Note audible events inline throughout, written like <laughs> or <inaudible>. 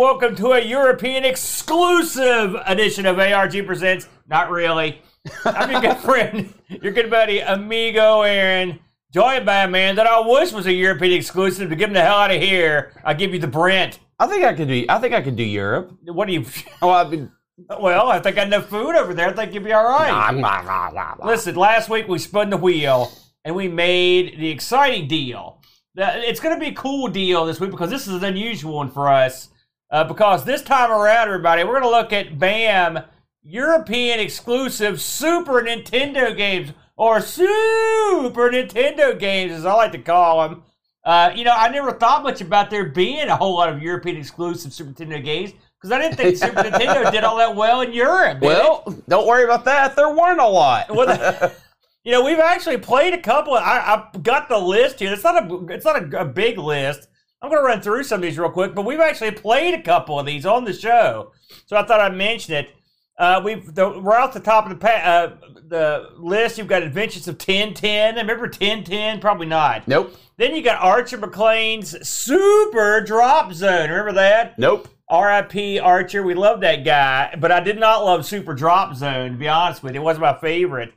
welcome to a European exclusive edition of ARG Presents. Not really. I'm your good <laughs> friend, your good buddy, Amigo Aaron, joined by a man that I wish was a European exclusive. To get him the hell out of here, I give you the Brent. I think I could do. I think I could do Europe. What do you? <laughs> Oh, I mean, <laughs> Well, I think I got enough food over there. I think you'll be all right. nah, nah, nah. Listen, last week we spun the wheel and we made the exciting deal. It's going to be a cool deal this week because this is an unusual one for us. Uh, because this time around, everybody, we're going to look at BAM European exclusive Super Nintendo games or Super Nintendo games, as I like to call them. Uh, you know, I never thought much about there being a whole lot of European exclusive Super Nintendo games because I didn't think <laughs> Super Nintendo did all that well in Europe. did it? well, don't worry about that. There weren't a lot. Well, the- <laughs> you know, we've actually played a couple. I, I got the list here. It's not a it's not a, a big list. I'm going to run through some of these real quick, but we've actually played a couple of these on the show, so I thought I'd mention it. Uh, we've the, we're off the top of the pa- uh, the list. You've got Adventures of Tintin. Remember Tintin? Probably not. nope. Then you got Archer Maclean's Super Drop Zone. Remember that? Nope. R.I.P. Archer. We love that guy, but I did not love Super Drop Zone. To be honest with you, it wasn't my favorite.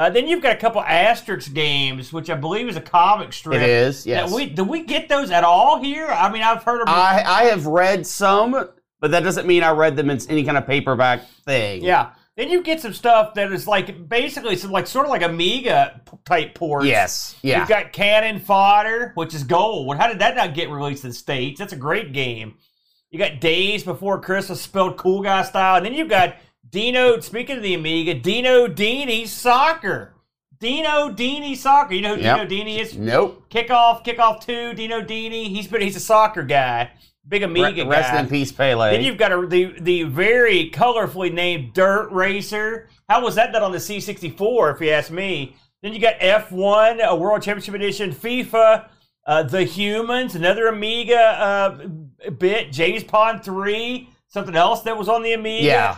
Uh, then you've got a couple Asterix games, which I believe is a comic strip. It is. Yes. Now, we, do we get those at all here? I mean, I've heard of. I I have read some, but that doesn't mean I read them in any kind of paperback thing. yeah. Then you get some stuff that is like basically some like sort of like Amiga type ports. Yes. Yeah. You've got Cannon Fodder, which is gold. How did that not get released in the States? That's a great game. You got Daze Before Christmas spelled cool guy style. And then you've got Dino, speaking of the Amiga, Dino Dini Soccer. Dino Dini Soccer. You know who Yep. Dino Dini is? nope. Kickoff, Kickoff 2, Dino Dini. He's been he's a soccer guy. Big Amiga Re- rest guy. in peace, Pele. Then you've got a, the the very colorfully named Dirt Racer. How was that done on the C64, if you ask me? Then you got F1, a World Championship Edition, FIFA, uh, The Humans, another Amiga uh, bit, James Pond 3, something else that was on the Amiga. yeah.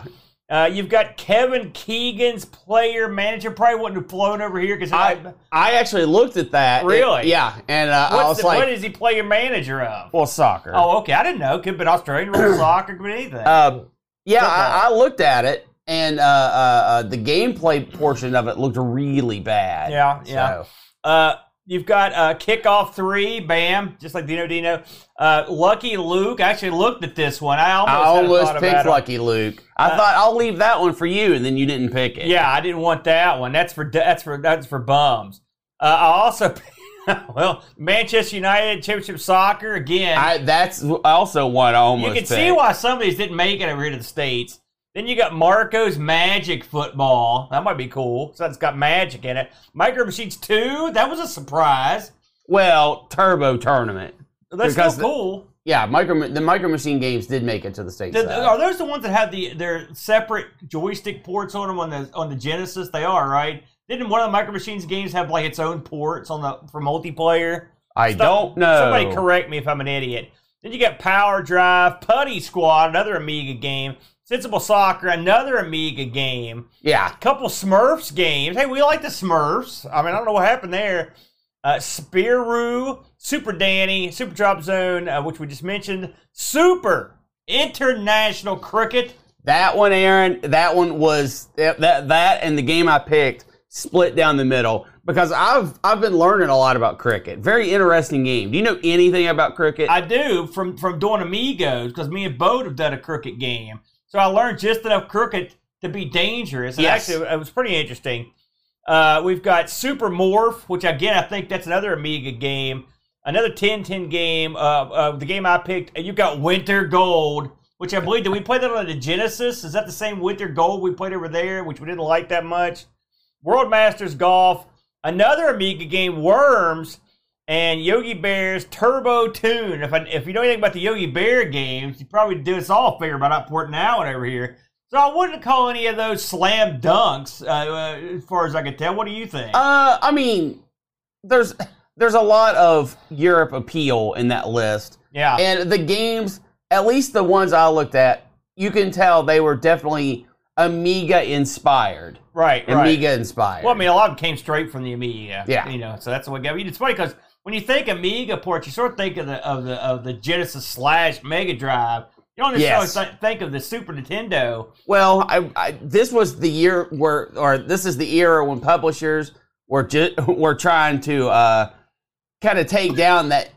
Uh, you've got Kevin Keegan's player manager. Probably wouldn't have flown over here because I I actually looked at that. Really? It- yeah. And uh, I was the, like, what is he player manager of? well, soccer. Oh, okay. I didn't know. Could have been Australian rules <clears throat> soccer, could be anything. Um, yeah, I, I looked at it, and uh, uh, uh, the gameplay portion of it looked really bad. Yeah, yeah. So, Uh, you've got uh, kickoff three, bam, just like Dino Dini. Uh, Lucky Luke. I actually looked at this one. I almost, I almost picked. Lucky Luke. I Uh, thought I'll leave that one for you, and then you didn't pick it. Yeah, I didn't want that one. That's for that's for that's for bums. Uh, I also, <laughs> well, Manchester United Championship Soccer again. I, that's also one I almost. you can picked. see why some of these didn't make it over here to the states. Then you got Marko's Magic Football. That might be cool. So it's got magic in it. Micro Machines Two. That was a surprise. Well, Turbo Tournament. That's Because still cool. Yeah, micro the Micro Machine games did make it to the states. Are those the ones that have the their separate joystick ports on them on the on the Genesis? They are right. Didn't one of the Micro Machines games have like its own ports on the for multiplayer? I don't know. Somebody correct me if I'm an idiot. Then you got Power Drive, Putty Squad, another Amiga game. Sensible Soccer, another Amiga game. Yeah, A couple Smurfs games. Hey, we like the Smurfs. I mean, I don't know what happened there. Uh, Spirou, Super Danny, Super Drop Zone, uh, which we just mentioned. Super International Cricket. that one, Aaron. That one was that that, and the game I picked split down the middle because I've I've been learning a lot about cricket. Very interesting game. Do you know anything about cricket? I do from from doing Amigos because me and Bo have done a cricket game, so I learned just enough crooked to be dangerous. And Yes. actually, it was pretty interesting. Uh, we've got Super Morph, which again I think that's another Amiga game. Another Tintin game. Uh, uh, the game I picked. You've got Winter Gold, which I believe did we play that on the Genesis? Is that the same Winter Gold we played over there, which we didn't like that much? World Masters Golf. Another Amiga game, Worms and Yogi Bear's Turbo Tune. If I, if you know anything about the Yogi Bear games, you probably do us all favor by not porting that one over here. So I wouldn't call any of those slam dunks, uh, uh, as far as I can tell. What do you think? Uh, I mean, there's there's a lot of Europe appeal in that list, yeah, and the games, at least the ones I looked at, you can tell they were definitely Amiga inspired. right, right. Amiga inspired. Well, I mean, a lot of them came straight from the Amiga. Yeah. you know, so that's what we got me. It's funny because when you think Amiga ports, you sort of think of the of the of the Genesis slash Mega Drive. You don't necessarily Yes. th- think of the Super Nintendo. Well, I, I, this was the year where, or this is the era when publishers were ju- <laughs> were trying to uh, kind of take down that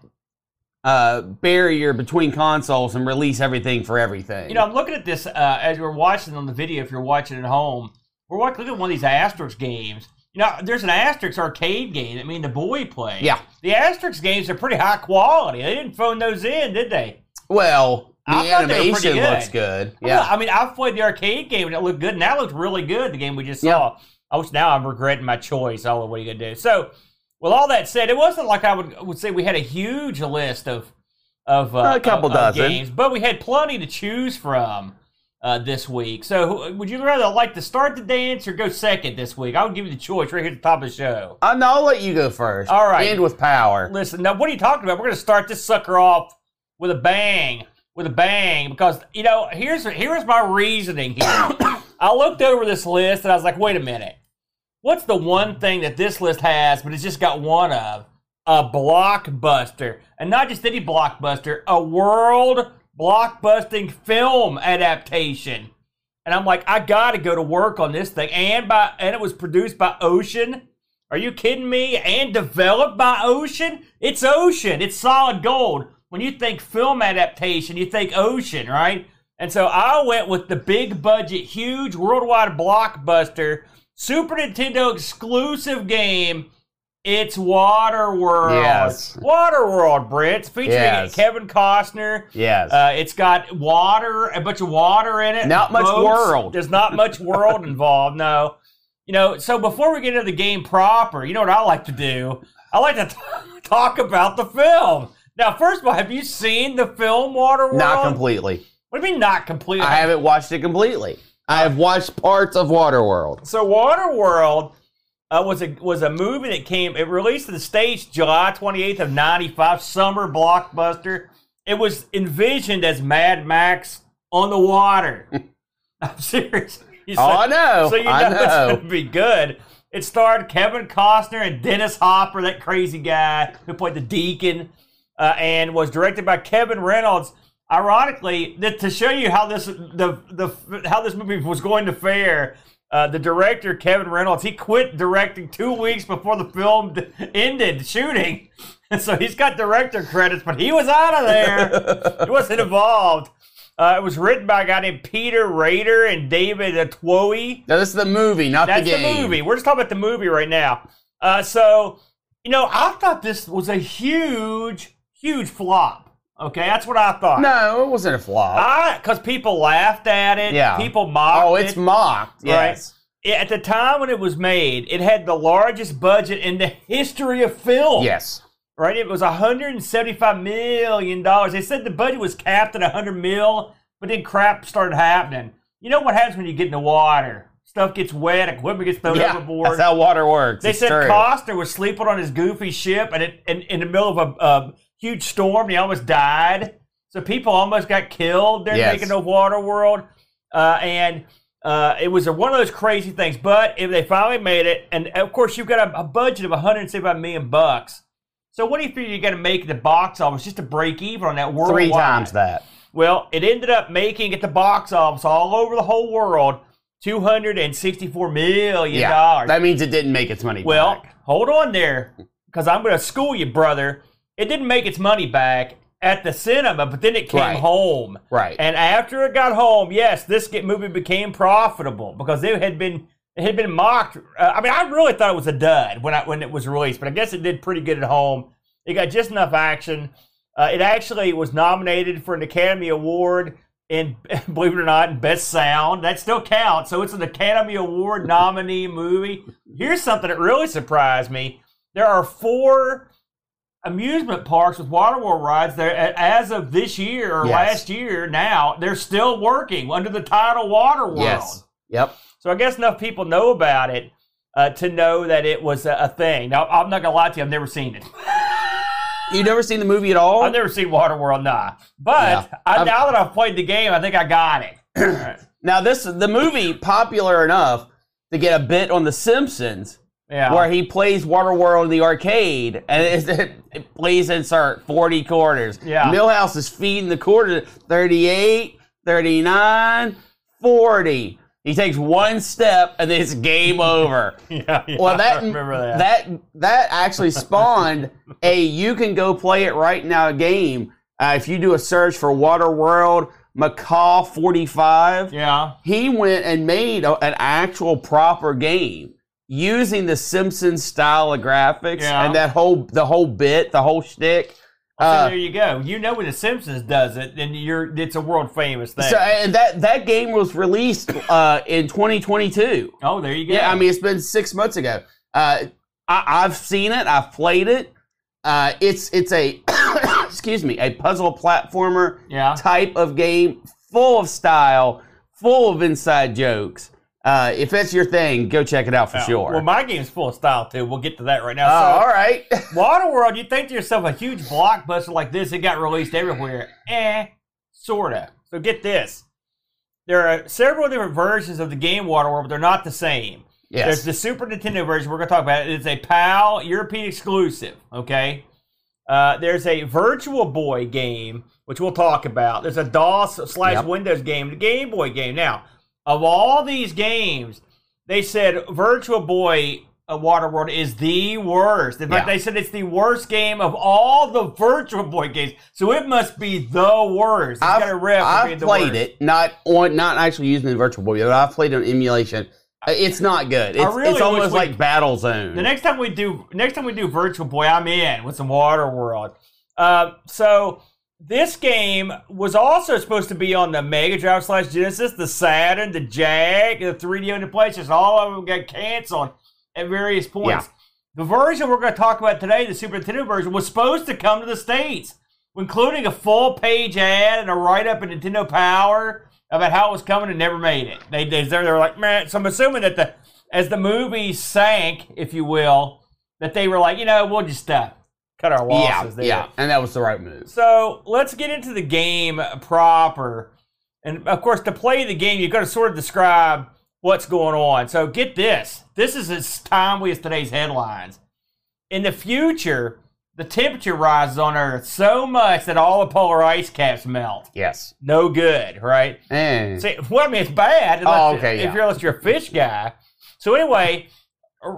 uh, barrier between consoles and release everything for everything. You know, I'm looking at this uh, as we're watching on the video. If you're watching at home, we're watching, looking at one of these Asterix games. You know, there's an Asterix arcade game I mean, the boy play. Yeah. The Asterix games are pretty high quality. They didn't phone those in, did they? well, the I thought they were pretty animation good. looks good. Yeah, I mean, I've played the arcade game and it looked good, and that looked really good. The game we just Yeah. saw. I was now I'm regretting my choice. All what are you gonna do? So, with all that said, it wasn't like I would would say we had a huge list of of uh, A couple of- of dozen. games, but we had plenty to choose from uh, this week. So, would you rather like to start the dance or go second this week? I would give you the choice right here at the top of the show. Uh, no, I'll let you go first. All right. end with power. Listen, now what are you talking about? We're going to start this sucker off with a bang, with a bang, because you know here's here's my reasoning here. <coughs> I looked over this list and I was like, wait a minute, what's the one thing that this list has, but it's just got one of a blockbuster, and not just any blockbuster, a world blockbusting film adaptation. And I'm like, I got to go to work on this thing, and by and it was produced by Ocean. Are you kidding me? And developed by Ocean? It's Ocean. It's solid gold. When you think film adaptation, you think Ocean, right? And so I went with the big budget, huge worldwide blockbuster, Super Nintendo exclusive game. It's Waterworld. Yes. Waterworld, Brett. It's featuring Yes. Kevin Costner. Yes. Uh, it's got water, a bunch of water in it. Not much boats. world. There's not much world <laughs> involved. No. You know, so before we get into the game proper, you know what I like to do? I like to t- <laughs> talk about the film. Now, first of all, have you seen the film Waterworld? not completely. What do you mean not completely? I haven't watched it completely. I have watched parts of Waterworld. So Waterworld uh, was a was a movie that came. It released in the states July 28th of '95, summer blockbuster. It was envisioned as Mad Max on the water. <laughs> I'm serious. You Oh, I know. So you know, I it's going to be good. It starred Kevin Costner and Dennis Hopper, that crazy guy who played the Deacon, uh, and was directed by Kevin Reynolds. Ironically, that to show you how this the the how this movie was going to fare, uh, the director Kevin Reynolds he quit directing two weeks before the film d- ended shooting, <laughs> so he's got director credits, but he was out of there. he wasn't involved. Uh, it was written by a guy named Peter Rader and David Twohy. Now, this is the movie, not That's the the, game. movie. We're just talking about the movie right now. Uh, so, you know, I thought this was a huge, huge flop. Okay, that's what I thought. No, it wasn't a flop. because people laughed at it. Yeah. people mocked oh, it's it. mocked. Yes. It- At the time when it was made, it had the largest budget in the history of film. Yes. right? It was 175 million dollars. They said the budget was capped at 100 mil, but then crap started happening. You know what happens when you get in the water? Stuff gets wet, equipment gets thrown Yeah, overboard. that's how water works. they It's said true. Costner was sleeping on his goofy ship, and it, in, in the middle of a, a huge storm, he almost died. So people almost got killed. They're Yes. making the water world, uh, and uh, it was a, one of those crazy things. But if they finally made it, and of course you've got a, a budget of 175 million bucks. So what do you figure you got to make the box office just to break even on that worldwide? Three times that. Well, it ended up making at the box office all over the whole world two hundred and sixty-four million Yeah. dollars. That means it didn't make its money Well, back. hold on there, because I'm going to school you, brother. It didn't make its money back at the cinema, but then it came Right. home. Right. And after it got home, yes, this get- movie became profitable because it had been it had been mocked. Uh, I mean, I really thought it was a dud when I, when it was released, but I guess it did pretty good at home. It got just enough action. Uh, it actually was nominated for an Academy Award in, <laughs> believe it or not, Best Sound. That still counts. So it's an Academy Award nominee movie. Here's something that really surprised me. There are four amusement parks with Waterworld rides there as of this year or Yes. last year now. They're still working under the title Waterworld. Yes. Yep. So I guess enough people know about it uh, to know that it was a, a thing. Now, I'm not to lie to you, I've never seen it. <laughs> you've never seen the movie at all? I've never seen Waterworld, nah. But Yeah. I, now that I've played the game, I think I got it. <clears throat> Now this the movie popular enough to get a bit on The Simpsons Yeah. where he plays Waterworld in the arcade, and it, <laughs> please insert 40 quarters. Yeah. Milhouse is feeding the quarters 38, 39, 40. He takes one step, and it's game <laughs> over. yeah, yeah, Well, that that. that that actually <laughs> spawned a you can go play it right now game. Uh, if you do a search for Waterworld Macaw 45, yeah. he went and made a, an actual proper game using the Simpsons style of graphics Yeah. and that whole the whole bit, the whole shtick. So Uh, there you go. You know when The Simpsons does it, then you're it's a world famous thing. so and that that game was released uh, in 2022. oh, there you go. Yeah, I mean it's been six months ago. Uh, I, I've seen it. I've played it. Uh, it's it's a <coughs> excuse me a puzzle platformer yeah. type of game, full of style, full of inside jokes. Uh, if that's your thing, go check it out for sure. Well, my game's full of style too. We'll get to that right now. oh, So, all right. <laughs> Waterworld, you think to yourself, a huge blockbuster like this, it got released everywhere. Eh, sorta. So get this. There are several different versions of the game Waterworld, but they're not the same. Yes. There's the Super Nintendo version we're going to talk about. It's a PAL European exclusive, okay? Uh, there's a Virtual Boy game, which we'll talk about. There's a DOS slash Yep. Windows game, the Game Boy game. Now, of all these games, they said Virtual Boy uh, Waterworld is the worst. In fact, Yeah. they said it's the worst game of all the Virtual Boy games. So it must be the worst. It's I've, got a I've the played it, not on, not actually using the virtual boy, but I've played it on emulation. It's not good. It's, really it's almost we- like Battle Zone. The next time we do, next time we do Virtual Boy, I'm in with some Waterworld. Uh, so this game was also supposed to be on the Mega Drive slash Genesis, the Saturn, the Jag, the 3D on the PlayStation. All of them got canceled at various points. Yeah. The version we're going to talk about today, the Super Nintendo version, was supposed to come to the States, including a full page ad and a write up in Nintendo Power about how it was coming and never made it. They, they, they were like, man, so I'm assuming that the as the movie sank, if you will, that they were like, you know, we'll just uh, cut our yeah, losses there. yeah, and that was the right move. So let's get into the game proper. And of course, to play the game, you've got to sort of describe what's going on. So get this. This is as timely as today's headlines. In the future, the temperature rises on Earth so much that all the polar ice caps melt. Yes. No good, right? Eh. See, well, I mean, it's bad. Unless, Oh, okay, If yeah. you're, unless you're a fish guy. So anyway,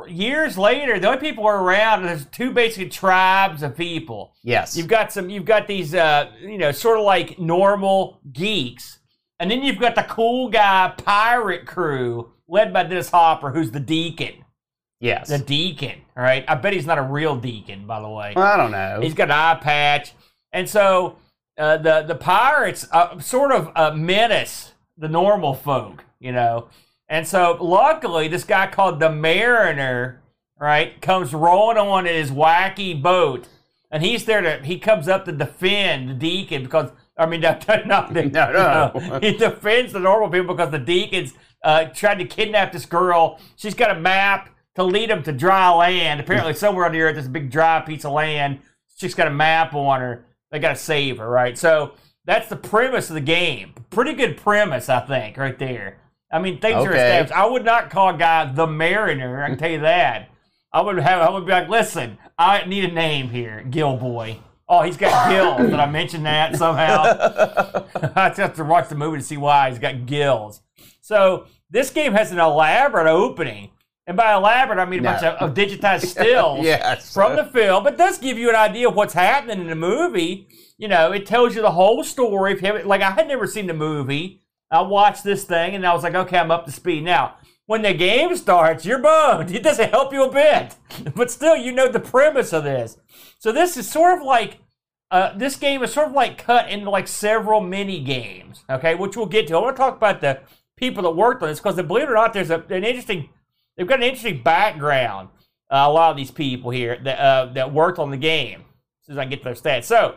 years later, the only people who are around. There's two basic tribes of people. yes. You've got some. You've got these, uh, you know, sort of like normal geeks, and then you've got the cool guy pirate crew led by Dennis Hopper, who's the deacon. yes. The deacon, all right? I bet he's not a real deacon, by the way. well, I don't know. He's got an eye patch, and so uh, the the pirates uh, sort of uh, menace the normal folk, you know. And so, luckily, this guy called the Mariner, right, comes rolling on in his wacky boat, and he's there to he comes up to defend the deacon because I mean, not, not the, No, no. <laughs> <laughs> he defends the normal people because the deacons uh, tried to kidnap this girl. She's got a map to lead them to dry land. Apparently, <laughs> somewhere on the earth, there's a big dry piece of land. She's got a map on her. They got to save her, right? So that's the premise of the game. Pretty good premise, I think, right there. I mean, things are Okay. established. I would not call a guy the Mariner. I can tell you that. I would have. I would be like, listen, I need a name here, Gilboy. Oh, he's got gills. Did I mention that somehow? <laughs> I just have to watch the movie to see why he's got gills. So this game has an elaborate opening, and by elaborate I mean a No. bunch of, of digitized <laughs> stills yes. from the film, but does give you an idea of what's happening in the movie. You know, it tells you the whole story. Like, I had never seen the movie. I watched this thing, and I was like, okay, I'm up to speed now. When the game starts, you're boned. <laughs> It doesn't help you a bit, <laughs> but still, you know the premise of this. So this is sort of like uh, this game is sort of like cut into like several mini games, okay, which we'll get to. I want to talk about the people that worked on this because, believe it or not, there's a, an interesting. They've got an interesting background. Uh, a lot of these people here that uh, that worked on the game. As soon as I get to their stats, so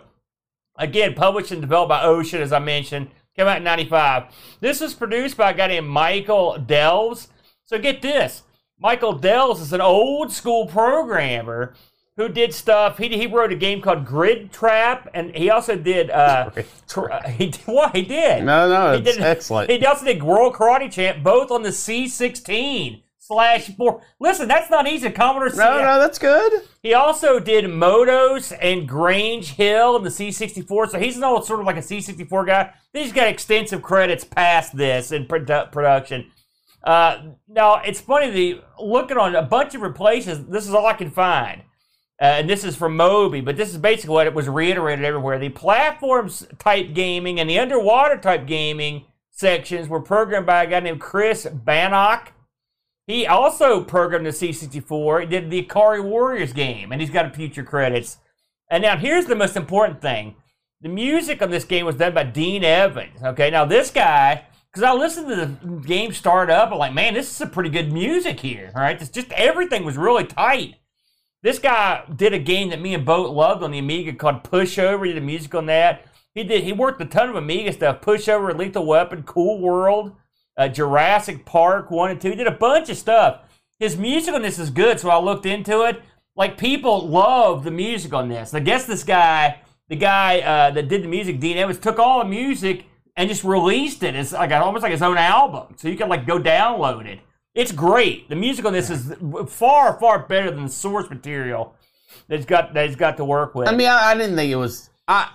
again, published and developed by Ocean, as I mentioned, came out in '95. This was produced by a guy named Michael Delves. So get this, Michael Delves is an old school programmer who did stuff. He, he wrote a game called Grid Trap, and he also did. Uh, uh, he did <laughs> what he did. No, no, He it's did- excellent. He also did World Karate Champ, both on the C16 slash four. Listen, that's not easy. Commodore C. No, no, that's good. He also did Motos and Grange Hill in the C64, so he's an old sort of like a C64 guy. He's got extensive credits past this in produ- production. Uh, now it's funny the looking on a bunch of places. This is all I can find, uh, and this is from Moby. But this is basically what it was reiterated everywhere. The platforms type gaming and the underwater type gaming sections were programmed by a guy named Chris Bannock. He also programmed the C64. Did the Ikari Warriors game, and he's got a future credits. And now here's the most important thing: the music on this game was done by Dean Evans. Okay, now this guy because I listened to the game start up, I'm like, man, this is some pretty good music here. All right, it's just everything was really tight. This guy did a game that me and Boat loved on the Amiga called Pushover. He did the music on that. He did. He worked a ton of Amiga stuff. Pushover, Lethal Weapon, Cool World, uh, Jurassic Park one and two. He did a bunch of stuff. His music on this is good, so I looked into it. Like people love the music on this. I guess this guy, the guy uh, that did the music, Dean Evans, took all the music and just released it. It's like almost like his own album, so you can like go download it. It's great. The music on this is far far better than the source material that he's got that he's got to work with. I mean, I, I didn't think it was. I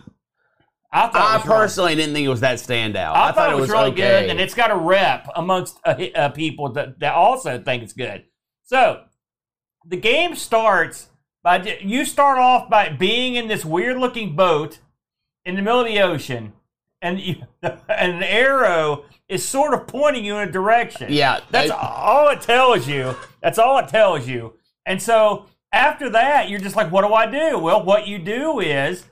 I, thought I was personally didn't think it was that standout. I, thought, it was, really okay. good, and it's got a rep amongst uh, uh, people that, that also think it's good. So, the game starts by you start off by being in this weird looking boat in the middle of the ocean, and you, <laughs> and an arrow is sort of pointing you in a direction. Yeah, that's I- all it tells you. That's all it tells you. And so after that, you're just like, what do I do? Well, what you do is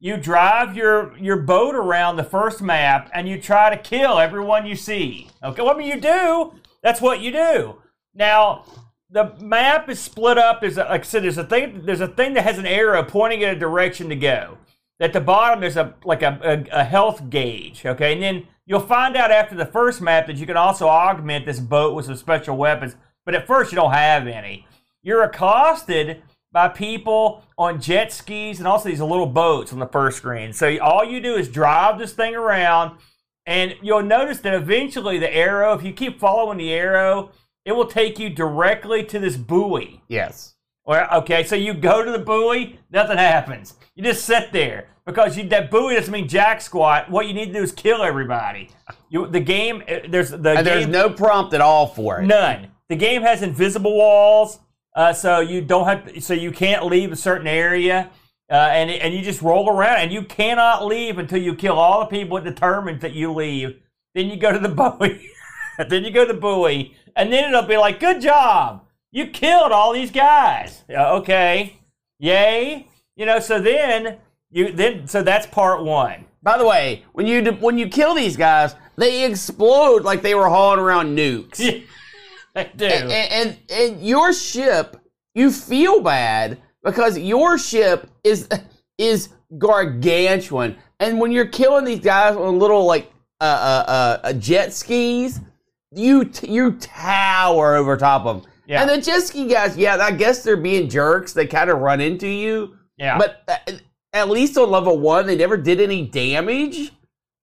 you drive your your boat around the first map and you try to kill everyone you see. Okay, well, I mean you do. That's what you do. Now the map is split up. There's a, like I said, there's a thing. There's a thing that has an arrow pointing in a direction to go. At the bottom, there's a like a, a, a health gauge. Okay, and then you'll find out after the first map that you can also augment this boat with some special weapons. But at first, you don't have any. You're accosted by people on jet skis and also these little boats on the first screen. So all you do is drive this thing around, and you'll notice that eventually the arrow, if you keep following the arrow, it will take you directly to this buoy. Yes. Well, okay, so you go to the buoy, nothing happens. You just sit there because you, that buoy doesn't mean jack squat. What you need to do is kill everybody. You, the game, uh, there's the And there's no prompt at all for it. None. The game has invisible walls, uh, so you don't have, to, so you can't leave a certain area, uh, and and you just roll around, and you cannot leave until you kill all the people it determines that you leave. Then you go to the <laughs> buoy, then you go to the buoy, and then it'll be like, "Good job, you killed all these guys." Uh, okay, yay, you know. So then you then so that's part one. By the way, when you when you kill these guys, they explode like they were hauling around nukes. <laughs> I do. and, and and your ship, you feel bad because your ship is is gargantuan, and when you're killing these guys on little like uh uh, uh, uh jet skis, you t- you tower over top of them. Yeah. And the jet ski guys, yeah, I guess they're being jerks. They kind of run into you, yeah. but uh, at least on level one, they never did any damage.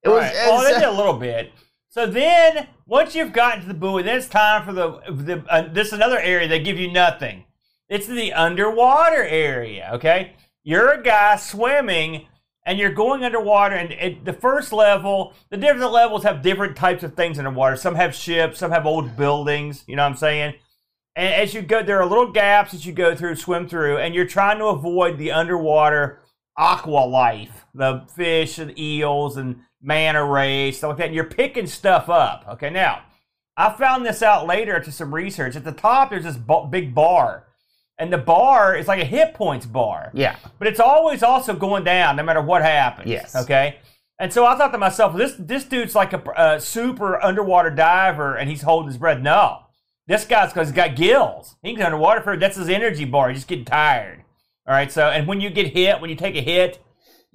It was Right. Well, it's- they did a little bit. So then, once you've gotten to the buoy, then it's time for the the. Uh, this is another area they give you nothing. It's the underwater area. Okay, you're a guy swimming, and you're going underwater. And at the first level, the different levels have different types of things underwater. Some have ships, some have old buildings. You know what I'm saying? And as you go, there are little gaps that you go through, swim through, and you're trying to avoid the underwater aqua life, the fish and eels and manta rays, stuff like that. And you're picking stuff up. Okay, now I found this out later to some research. At the top, there's this big bar, and the bar is like a hit points bar, yeah. but it's always also going down no matter what happens. Yes. Okay. And so I thought to myself, this this dude's like a, a super underwater diver, and he's holding his breath. No, this guy's because he's got gills. He can underwater for that's his energy bar. He's just getting tired. All right. So and when you get hit, when you take a hit,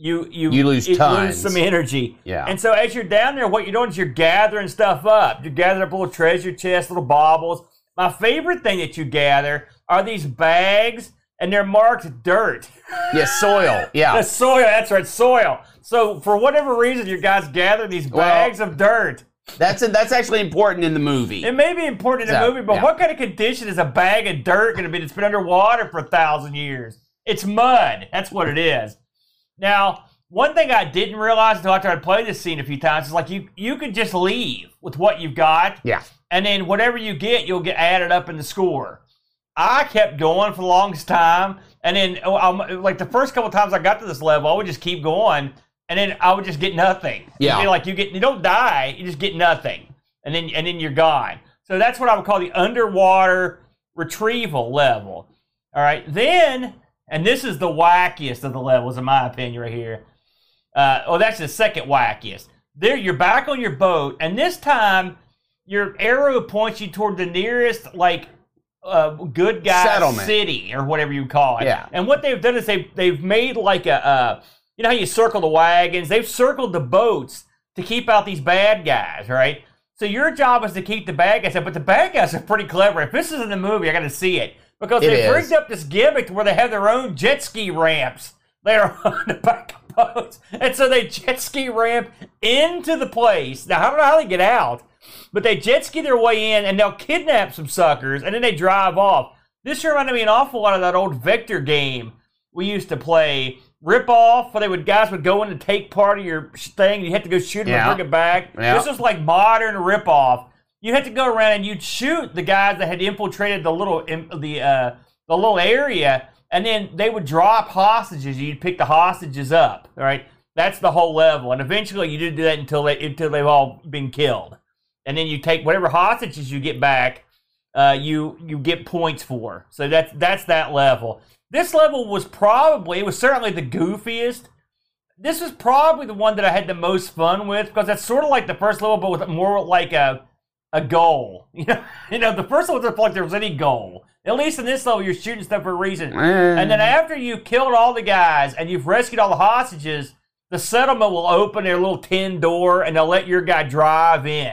you you You lose tons. some energy. Yeah. And so as you're down there, what you're doing is you're gathering stuff up. You're gathering up little treasure chests, little baubles. My favorite thing that you gather are these bags, and they're marked dirt. Yeah, <laughs> soil. Yeah. The soil, that's right, soil. So for whatever reason, you guys gather these Well- bags of dirt. That's that's actually important in the movie. It may be important in the So, movie, but yeah. what kind of condition is a bag of dirt going to be that's been underwater for a thousand years? It's mud. That's what it is. Now, one thing I didn't realize until after I played this scene a few times is like you you could just leave with what you've got, Yeah. and then whatever you get, you'll get added up in the score. I kept going for the longest time, and then oh, I'm, like the first couple times I got to this level, I would just keep going, and then I would just get nothing. Yeah. like you get you don't die, you just get nothing, and then and then you're gone. So that's what I would call the underwater retrieval level. All right, then, and this is the wackiest of the levels in my opinion, right here. Uh, oh, that's the second wackiest. There, you're back on your boat, and this time your arrow points you toward the nearest like uh, good guy Settlement. city or whatever you call it. Yeah. And what they've done is they've they've made like a uh, you know how you circle the wagons? They've circled the boats to keep out these bad guys, right? So your job is to keep the bad guys out, but the bad guys are pretty clever. If this is in the movie, I got to see it because It they is. rigged up this gimmick where they have their own jet ski ramps. They're <laughs> on the back of boats, and so they jet ski ramp into the place. Now I don't know how they get out, but they jet ski their way in, and they'll kidnap some suckers, and then they drive off. This reminded me an awful lot of that old Vector game we used to play. Rip off, where they would guys would go in and take part of your thing. and You had to go shoot them Yeah. and bring it back. Yeah. This was like modern rip off. You had to go around and you'd shoot the guys that had infiltrated the little the uh, the little area, and then they would drop hostages. You'd pick the hostages up. Right, that's the whole level. And eventually, you didn't do that until they until they've all been killed, and then you take whatever hostages you get back. Uh, you you get points for. So that's that's that level. This level was probably it was certainly the goofiest. This was probably the one that I had the most fun with because that's sort of like the first level, but with more like a a goal. You <laughs> know, you know, the first level didn't like there was any goal. At least in this level, you're shooting stuff for a reason. And then after you killed all the guys and you've rescued all the hostages, the settlement will open their little tin door and they'll let your guy drive in.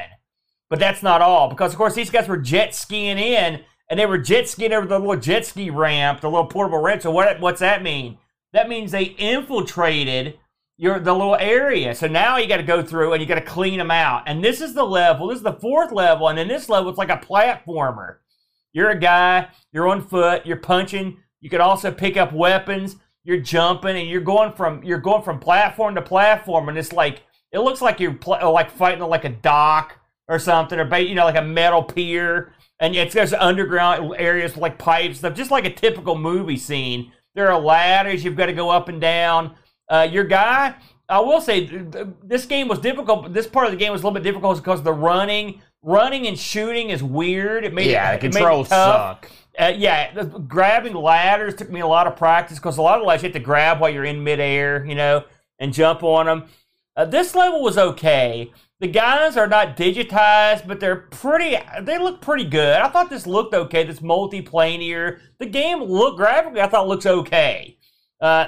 But that's not all, because of course these guys were jet skiing in and they were jet skiing over the little jet ski ramp, the little portable ramp. So what what's that mean? That means they infiltrated your the little area. So now you got to go through and you got to clean them out. And this is the level. This is the fourth level, and in this level it's like a platformer. You're a guy. You're on foot. You're punching. You could also pick up weapons. You're jumping, and you're going from you're going from platform to platform, and it's like it looks like you're pl- uh, like fighting like a dock or something, or you know like a metal pier, and it's there's underground areas like pipes stuff, just like a typical movie scene. There are ladders you've got to go up and down. Uh, your guy, I will say, th- th- this game was difficult. But this part of the game was a little bit difficult because the running, running and shooting is weird. It made yeah, it, the made it controls suck. Uh, yeah, the- grabbing ladders took me a lot of practice because a lot of ladders you have to grab while you're in midair, you know, and jump on them. Uh, this level was okay. The guys are not digitized, but they're pretty. They look pretty good. I thought this looked okay. This multiplanar. The game look graphically. I thought looks okay. Uh,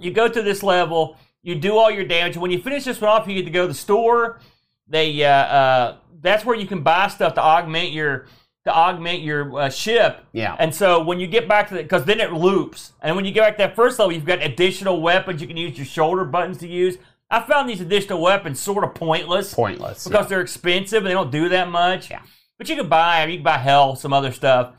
you go to this level. You do all your damage. When you finish this one off, you get to go to the store. They uh, uh, that's where you can buy stuff to augment your to augment your uh, ship. Yeah. And so when you get back to the, because then it loops, and when you get back to that first level, you've got additional weapons you can use your shoulder buttons to use. I found these additional weapons sort of pointless Pointless. because they're expensive and they don't do that much. Yeah. But you can buy 'em, you can buy hell, some other stuff.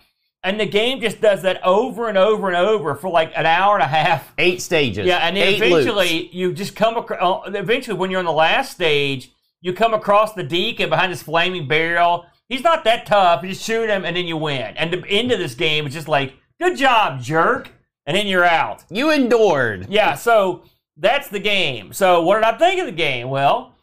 And the game just does that over and over and over for like an hour and a half. Eight stages. Yeah, and then Eight eventually loops. you just come across. Uh, eventually, when you're on the last stage, you come across the deacon behind this flaming barrel. He's not that tough. You just shoot him, and then you win. And the end of this game is just like, "Good job, jerk," and then you're out. You endured. Yeah, so that's the game. So what did I think of the game? Well,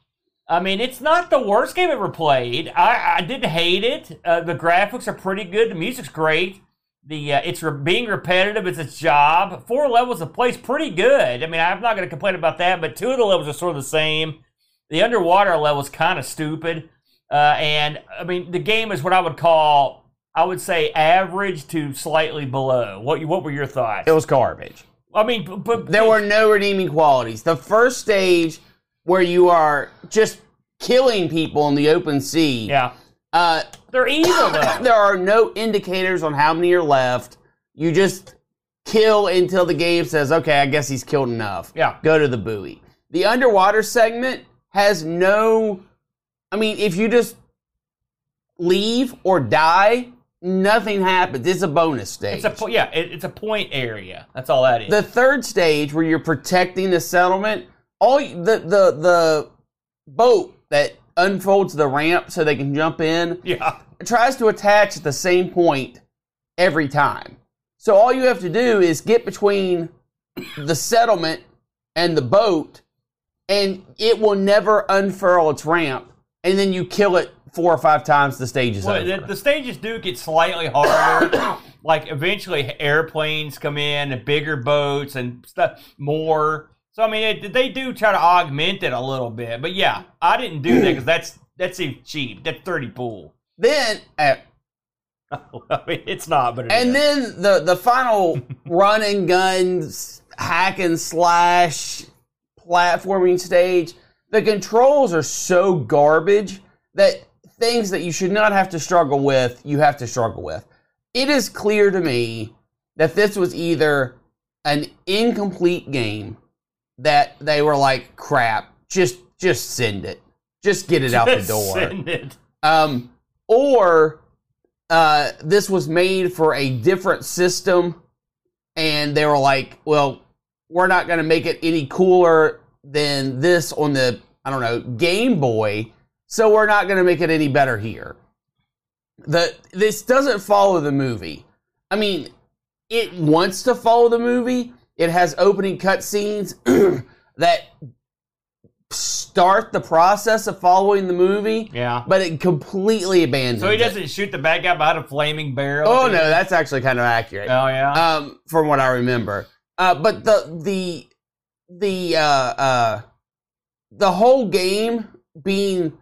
I mean, it's not the worst game ever played. I, I didn't hate it. Uh, the graphics are pretty good. The music's great. The uh, it's re- being repetitive. It's its job. Four levels of play is pretty good. I mean, I'm not going to complain about that. But two of the levels are sort of the same. The underwater level is kind of stupid. Uh, and I mean, the game is what I would call, I would say, average to slightly below. What what were your thoughts? It was garbage. I mean, b- but There were no redeeming qualities. The first stage, where you are just killing people in the open sea, yeah, uh, they're evil though. <coughs> there are no indicators on how many are left. You just kill until the game says, okay, I guess he's killed enough. Yeah. Go to the buoy. The underwater segment has no I mean, if you just leave or die, nothing happens. It's a bonus stage. It's a po- yeah, it, it's a point area. That's all that is. the third stage where you're protecting the settlement, all the the the boat that unfolds the ramp so they can jump in yeah, tries to attach at the same point every time. So all you have to do is get between the settlement and the boat, and it will never unfurl its ramp. And then you kill it four or five times. The stage is well, over. the, the stages do get slightly harder. <coughs> like eventually, airplanes come in and bigger boats and stuff more. So I mean, it, they do try to augment it a little bit. But yeah, I didn't do that because that's that's cheap. That's thirty pool. then, uh, <laughs> I mean, it's not, but it and is. then the the final <laughs> run and guns hack and slash platforming stage. The controls are so garbage that things that you should not have to struggle with, you have to struggle with. It is clear to me that this was either an incomplete game that they were like, crap, just just send it. Just get it out the Just door. send it. Um, or uh, this was made for a different system, and they were like, "Well, we're not going to make it any cooler than this on the I don't know Game Boy, so we're not going to make it any better here." The this doesn't follow the movie. I mean, it wants to follow the movie. It has opening cutscenes <clears throat> that start the process of following the movie Yeah. but it completely abandons. So he doesn't shoot the bad guy behind a flaming barrel. Oh no, that's actually kind of accurate. Oh yeah. Um, from what I remember. Uh, but the the the uh uh the whole game being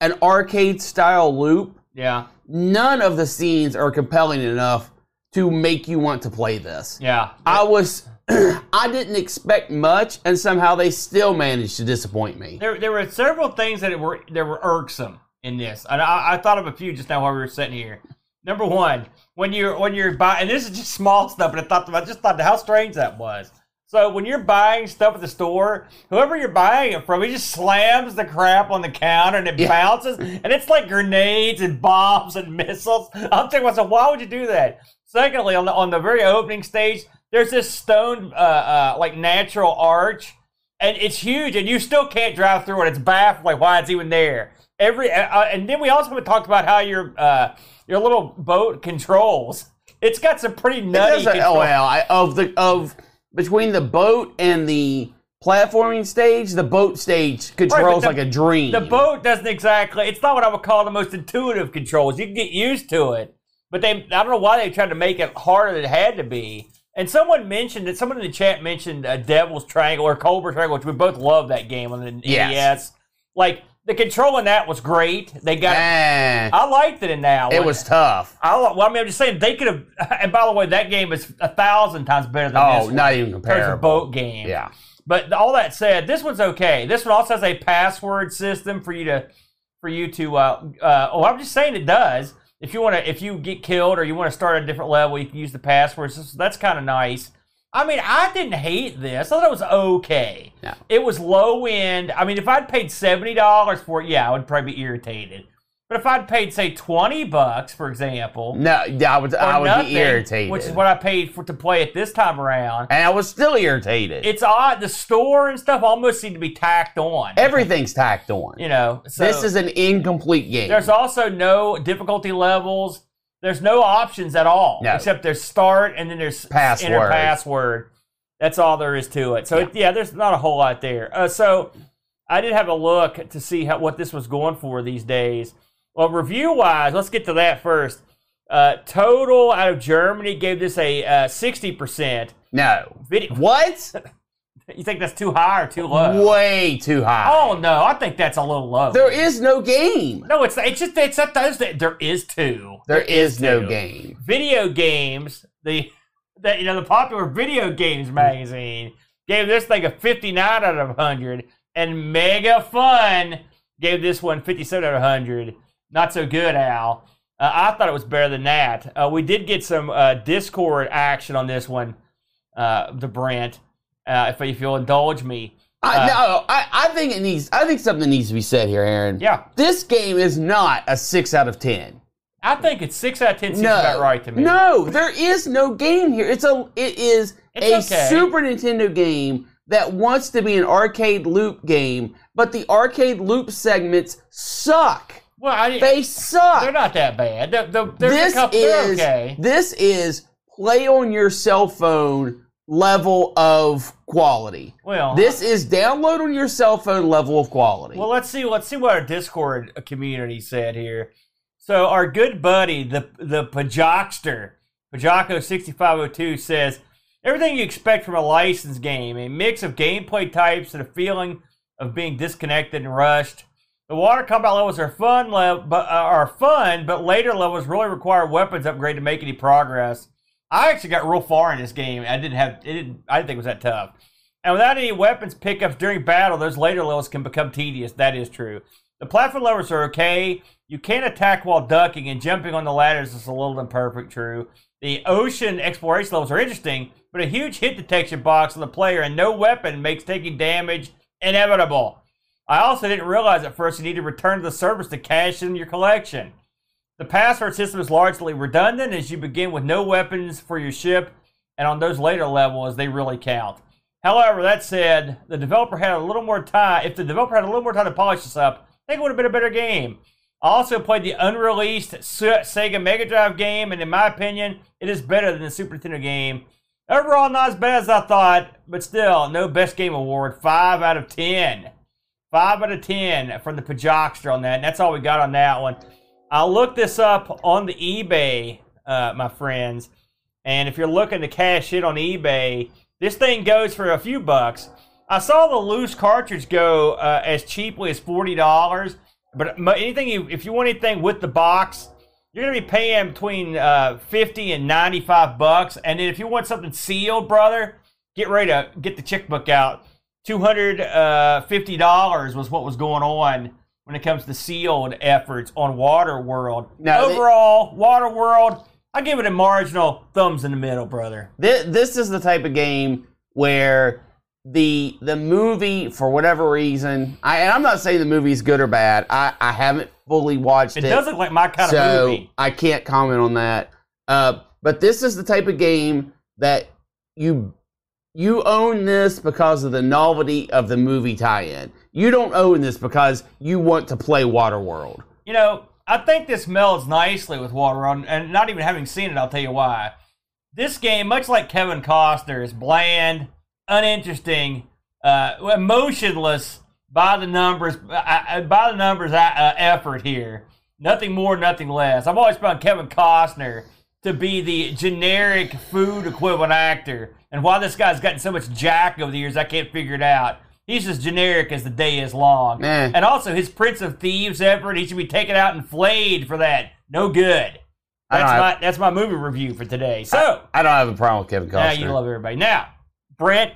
an arcade style loop, yeah. none of the scenes are compelling enough to make you want to play this. Yeah. I was <clears throat> I didn't expect much, and somehow they still managed to disappoint me. There, there were several things that were there were irksome in this, and I, I thought of a few just now while we were sitting here. Number one, when you're when you're buying, and this is just small stuff, but I thought I just thought how strange that was. So when you're buying stuff at the store, whoever you're buying it from, he just slams the crap on the counter and it Yeah. bounces, and it's like grenades and bombs and missiles. I'm thinking myself, why would you do that? Secondly, on the on the very opening stage, there's this stone uh, uh, like natural arch and it's huge, and you still can't drive through it. It's baffling why it's even there. Every uh, uh, and then we also talked about how your uh, your little boat controls. It's got some pretty nutty. control- oh well, I, of the of between the boat and the platforming stage, the boat stage controls the- like a dream. The boat doesn't exactly. It's not what I would call the most intuitive controls. You can get used to it, but they. I don't know why they tried to make it harder than it had to be. And someone mentioned that someone in the chat mentioned a Devil's Triangle or Cobra Triangle, which we both love that game on the Yes. NES. Like the control in that was great. They got. Eh, I liked it in that. it was tough. I, well, I mean, I'm just saying they could have. <laughs> And by the way, that game is a thousand times better than Oh, this. one. not even a comparable. boat game. Yeah. But all that said, this one's okay. This one also has a password system for you to, for you to. Uh, uh, oh, I'm just saying it does. If you want to, if you get killed or you want to start a different level, you can use the password. So that's kind of nice. I mean, I didn't hate this. I thought it was okay. No. It was low end. I mean, if I'd paid seventy dollars for it, yeah, I would probably be irritated. But if I'd paid, say, twenty bucks, for example, No, yeah, I would, I would nothing, be irritated. which is what I paid for to play it this time around. and I was still irritated. It's odd. The store and stuff almost seem to be tacked on. Everything's tacked on. you know, so this is an incomplete game. there's also no difficulty levels. There's no options at all, No. except there's start and then there's Password. enter password. That's all there is to it. So yeah, yeah there's not a whole lot there. Uh, so I did have a look to see how, what this was going for these days. Well, review wise, let's get to that first. Uh, total out of Germany gave this a sixty percent. no. Video. What? <laughs> You think that's too high or too low? Way too high. Oh no, I think that's a little low. There is no game. no, it's it's just it's not those that there is two. there is no two. game. Video games, the that you know the popular video games magazine gave this thing a 59 out of 100, and Mega Fun gave this one 57 out of 100. Not so good, Al. Uh, I thought it was better than that. Uh, we did get some uh, Discord action on this one, uh, the Brent, uh, if, if you'll indulge me. I, no, I, I think it needs. I think something needs to be said here, Aaron. Yeah. This game is not a six out of ten. I think it's six out of ten seems No, about right to me. no, there is no game here. It's a. It is a okay. Super Nintendo game that wants to be an arcade loop game, but the arcade loop segments suck. Well, I, They suck. they're not that bad. The, the, there's this couple. Is okay. this is play on your cell phone level of quality. Well, This is download on your cell phone level of quality. Well, let's see. Let's see what our Discord community said here. So our good buddy, the the Pajockster, Pajocko sixty five hundred two says everything you expect from a licensed game: a mix of gameplay types and a feeling of being disconnected and rushed. The water combat levels are fun, but uh, are fun, but later levels really require weapons upgrade to make any progress. I actually got real far in this game. I didn't have it. Didn't, I didn't think it was that tough. And without any weapons pickups during battle, those later levels can become tedious. That is true. The platform levels are okay. You can attack while ducking, and jumping on the ladders is a little imperfect. True. The ocean exploration levels are interesting, but a huge hit detection box on the player and no weapon makes taking damage inevitable. I also didn't realize at first you need to return to the surface to cash in your collection. The password system is largely redundant as you begin with no weapons for your ship, and on those later levels, they really count. However, that said, the developer had a little more time. If the developer had a little more time to polish this up, I think it would have been a better game. I also played the unreleased Sega Mega Drive game, and in my opinion, it is better than the Super Nintendo game. Overall, not as bad as I thought, but still, no best game award. Five out of ten. Five out of ten from the Pajockster on that. And that's all we got on that one. I looked this up on the eBay, uh, my friends. And if you're looking to cash it on eBay, this thing goes for a few bucks. I saw the loose cartridge go uh, as cheaply as forty dollars, but anything you, if you want anything with the box, you're gonna be paying between uh, fifty and ninety-five bucks. And then if you want something sealed, brother, get ready to get the checkbook out. Two hundred uh, fifty dollars was what was going on when it comes to sealed efforts on Waterworld. Now, they- Overall, Waterworld, I give it a marginal thumbs in the middle, brother. This, this is the type of game where the the movie, for whatever reason, I, and I'm not saying the movie's good or bad. I, I haven't fully watched It it, does look like my kind of movie. I can't comment on that. Uh, but this is the type of game that you you own this because of the novelty of the movie tie-in. You don't own this because you want to play Waterworld. You know, I think this melds nicely with Waterworld, and not even having seen it, I'll tell you why. This game, much like Kevin Costner, is bland, uninteresting, uh, emotionless by the numbers, uh, uh, by the numbers uh, effort here. Nothing more, nothing less. I've always found Kevin Costner to be the generic food equivalent actor, and why this guy's gotten so much jack over the years, I can't figure it out. He's as generic as the day is long. Eh. And also, his Prince of Thieves effort, he should be taken out and flayed for that. No good. I That's have- my that's my movie review for today. So I don't have a problem with Kevin Costner. now you love everybody. Now, Brent,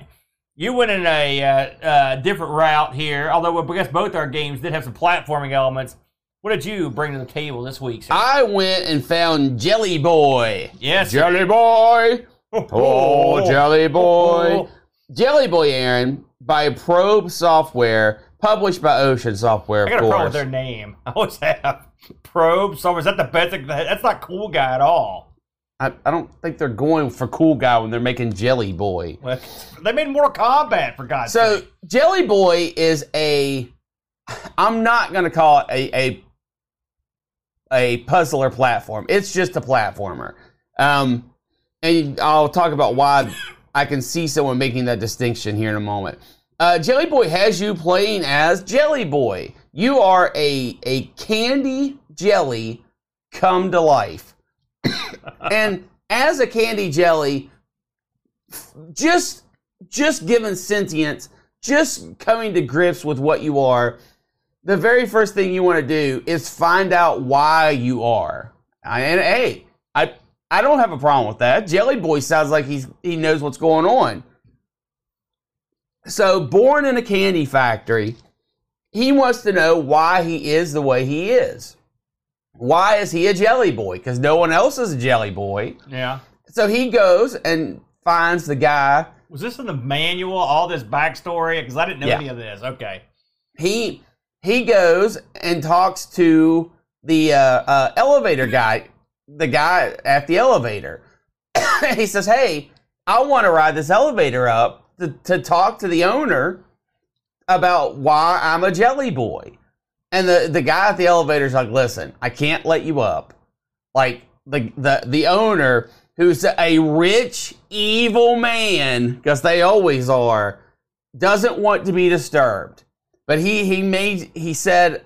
you went in a uh, uh, different route here. Although I guess both our games did have some platforming elements. What did you bring to the table this week? Sir? I went and found Jelly Boy. yes. Jelly Boy. <laughs> Oh, Jelly Boy. <laughs> Jelly Boy, Aaron, by Probe Software, published by Ocean Software, I got a problem with their name. <laughs> I always have probe. Software. is that the best? That's not cool guy at all. I, I don't think they're going for cool guy when they're making Jelly Boy. Well, They made Mortal Kombat for God's So sake. Jelly Boy is a. I'm not gonna call it a a, a puzzler platform. It's just a platformer. Um, and I'll talk about why I can see someone making that distinction here in a moment. Uh, Jelly Boy has you playing as Jelly Boy. You are a a candy jelly come to life, <laughs> and as a candy jelly, just just given sentience, just coming to grips with what you are, the very first thing you want to do is find out why you are. And hey, I I don't have a problem with that. Jelly Boy sounds like he's he knows what's going on. So, born in a candy factory, he wants to know why he is the way he is. Why is he a jelly boy? Because no one else is a jelly boy. Yeah. So he goes and finds the guy Was this in the manual? All this backstory? Because I didn't know Yeah. any of this. Okay. he he goes and talks to the uh, uh, elevator guy, the guy at the elevator. <coughs> he says, "Hey, I want to ride this elevator up to, to talk to the owner about why I'm a jelly boy." And the the guy at the elevator is like, "Listen, I can't let you up. Like the the the owner." Who's a rich, evil man, because they always are, doesn't want to be disturbed. But he he made he said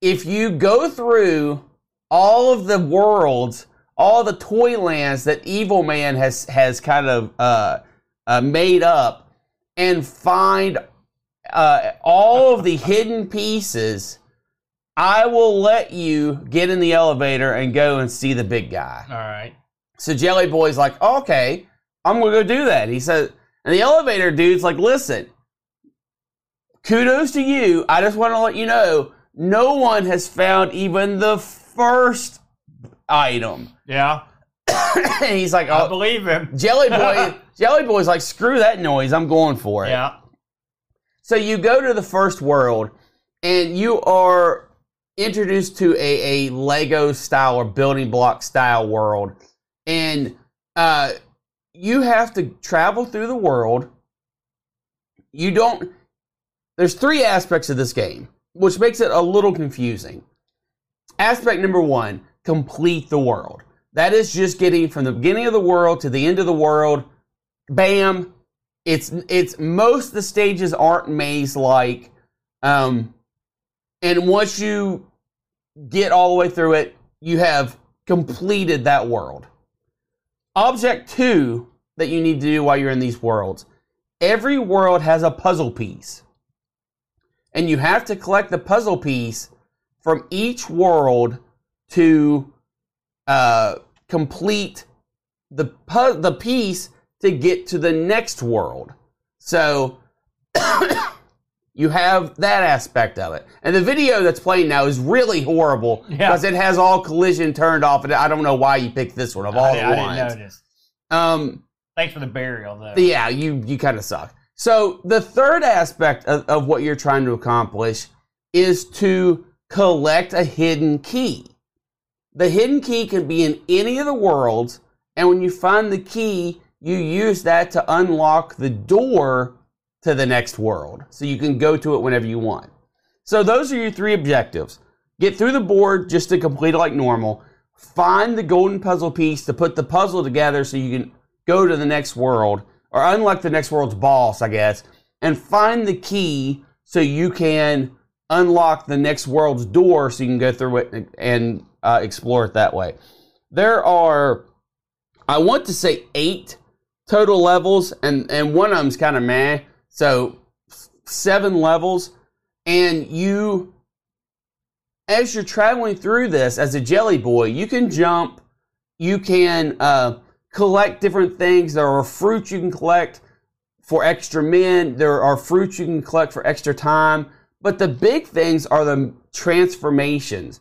if you go through all of the worlds, all the toy lands that Evil Man has has kind of uh, uh, made up, and find uh, all of the hidden pieces, I will let you get in the elevator and go and see the big guy. All right. So Jelly Boy's like, okay, I'm gonna go do that. He said, and the elevator dude's like, listen, kudos to you. I just want to let you know, no one has found even the first item. Yeah. <coughs> and he's like, I oh, believe him. Jelly Boy, <laughs> Jelly Boy's like, screw that noise. I'm going for it. Yeah. So you go to the first world, and you are introduced to a, a Lego style or building block style world, and uh, you have to travel through the world. You don't. There's three aspects of this game, which makes it a little confusing. Aspect number one: complete the world. That is just getting from the beginning of the world to the end of the world. Bam, it's it's most the stages aren't maze like um and once you get all the way through it you have completed that world. Object 2 that you need to do while you're in these worlds. Every world has a puzzle piece and you have to collect the puzzle piece from each world to uh, complete the pu- the piece to get to the next world. So <coughs> you have that aspect of it. And the video that's playing now is really horrible Yeah. because it has all collision turned off. And I don't know why you picked this one of all I, the I ones. didn't notice. Um, Thanks for the burial, though. yeah, you you kind of suck. So the third aspect of, of what you're trying to accomplish is to collect a hidden key. The hidden key can be in any of the worlds, and when you find the key, you use that to unlock the door to the next world. So you can go to it whenever you want. So those are your three objectives. Get through the board just to complete it like normal. Find the golden puzzle piece to put the puzzle together so you can go to the next world, or unlock the next world's boss, I guess, and find the key so you can unlock the next world's door so you can go through it and, uh, explore it that way. There are, I want to say, eight total levels, and, and one of them's kind of meh. So, seven levels, and you as you're traveling through this as a jelly boy, you can jump, you can uh, collect different things. There are fruits you can collect for extra men, there are fruits you can collect for extra time. But the big things are the transformations.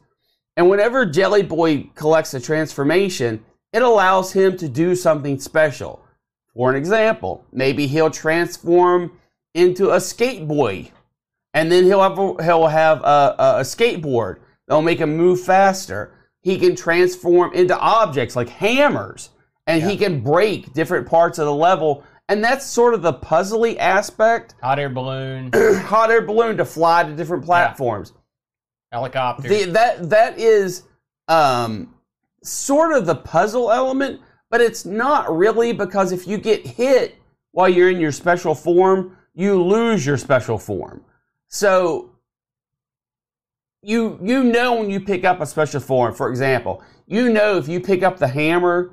And whenever Jelly Boy collects a transformation, it allows him to do something special. For an example, maybe he'll transform into a skate boy and then he'll have a, he'll have a, a, skateboard that'll make him move faster. He can transform into objects like hammers, and he can break different parts of the level. And that's sort of the puzzly aspect. Hot air balloon, <clears throat> Hot air balloon to fly to different platforms. helicopter. The, that that is um, sort of the puzzle element, but it's not really because if you get hit while you're in your special form, you lose your special form. So you you know when you pick up a special form, for example, you know if you pick up the hammer,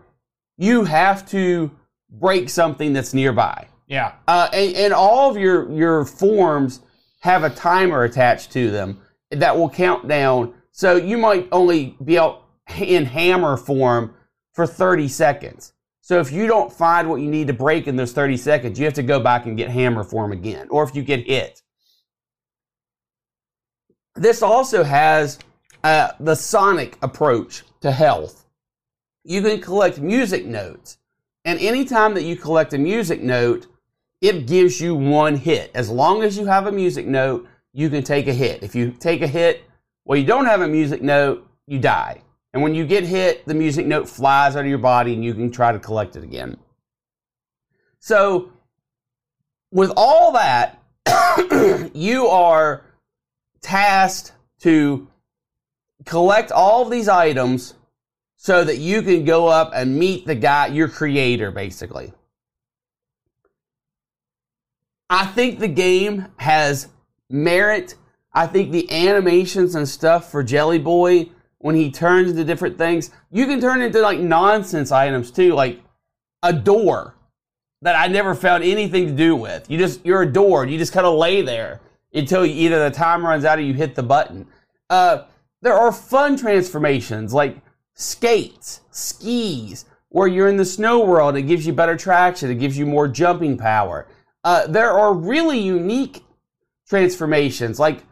you have to break something that's nearby. yeah. Uh, and, and all of your your forms have a timer attached to them that will count down. So you might only be out in hammer form for 30 seconds. So if you don't find what you need to break in those 30 seconds, you have to go back and get hammer form again. Or if you get hit. This also has uh, the sonic approach to health. You can collect music notes. And anytime that you collect a music note, it gives you one hit. As long as you have a music note, you can take a hit. If you take a hit, well, you don't have a music note, you die. And when you get hit, the music note flies out of your body and you can try to collect it again. So, with all that, <coughs> you are tasked to collect all of these items so that you can go up and meet the guy, your creator, basically. I think the game has merit. I think the animations and stuff for Jelly Boy when he turns into different things, you can turn into like nonsense items too, like a door that I never found anything to do with. You just you're a door. You just kind of lay there until you, either the time runs out or you hit the button. Uh, there are fun transformations like skates, skis, where you're in the snow world. It gives you better traction. It gives you more jumping power. Uh, there are really unique transformations, like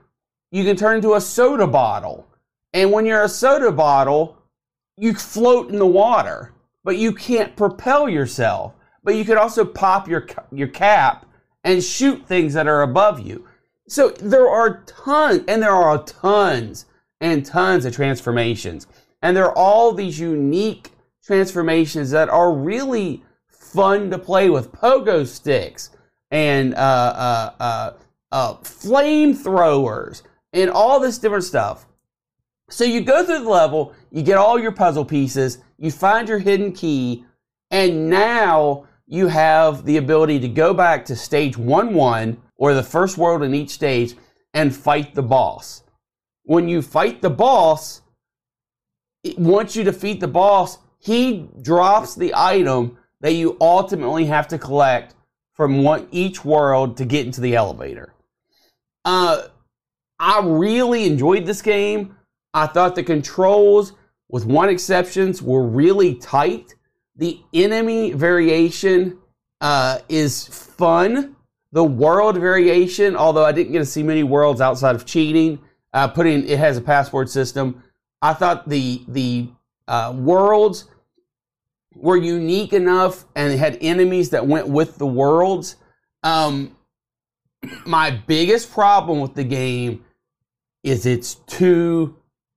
you can turn into a soda bottle. And when you're a soda bottle, you float in the water, but you can't propel yourself. But you can also pop your, your cap and shoot things that are above you. So there are tons, and there are tons and tons of transformations. And there are all these unique transformations that are really fun to play with pogo sticks and uh, uh, uh, uh, flamethrowers and all this different stuff. So you go through the level, you get all your puzzle pieces, you find your hidden key, and now you have the ability to go back to stage 1 1 or the first world in each stage and fight the boss. When you fight the boss, once you defeat the boss, he drops the item that you ultimately have to collect from one, each world to get into the elevator. Uh, I really enjoyed this game. I thought the controls, with one exception, were really tight. The enemy variation uh, is fun. The world variation, although I didn't get to see many worlds outside of cheating, uh, putting it has a passport system. I thought the the uh, worlds were unique enough and had enemies that went with the worlds. Um, my biggest problem with the game is it's too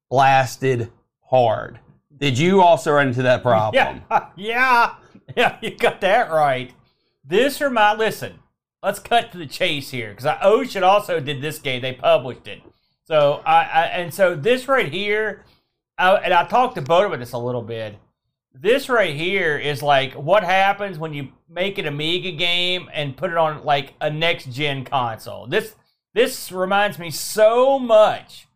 blasted hard. Did you also run into that problem? <laughs> Yeah, <laughs> yeah, yeah. You got that right. This remind. Listen, let's cut to the chase here because I Ocean also did this game. They published it. So I, I and so this right here, I, and I talked to Bo about this a little bit. This right here is like what happens when you make an Amiga game and put it on like a next gen console. This this reminds me so much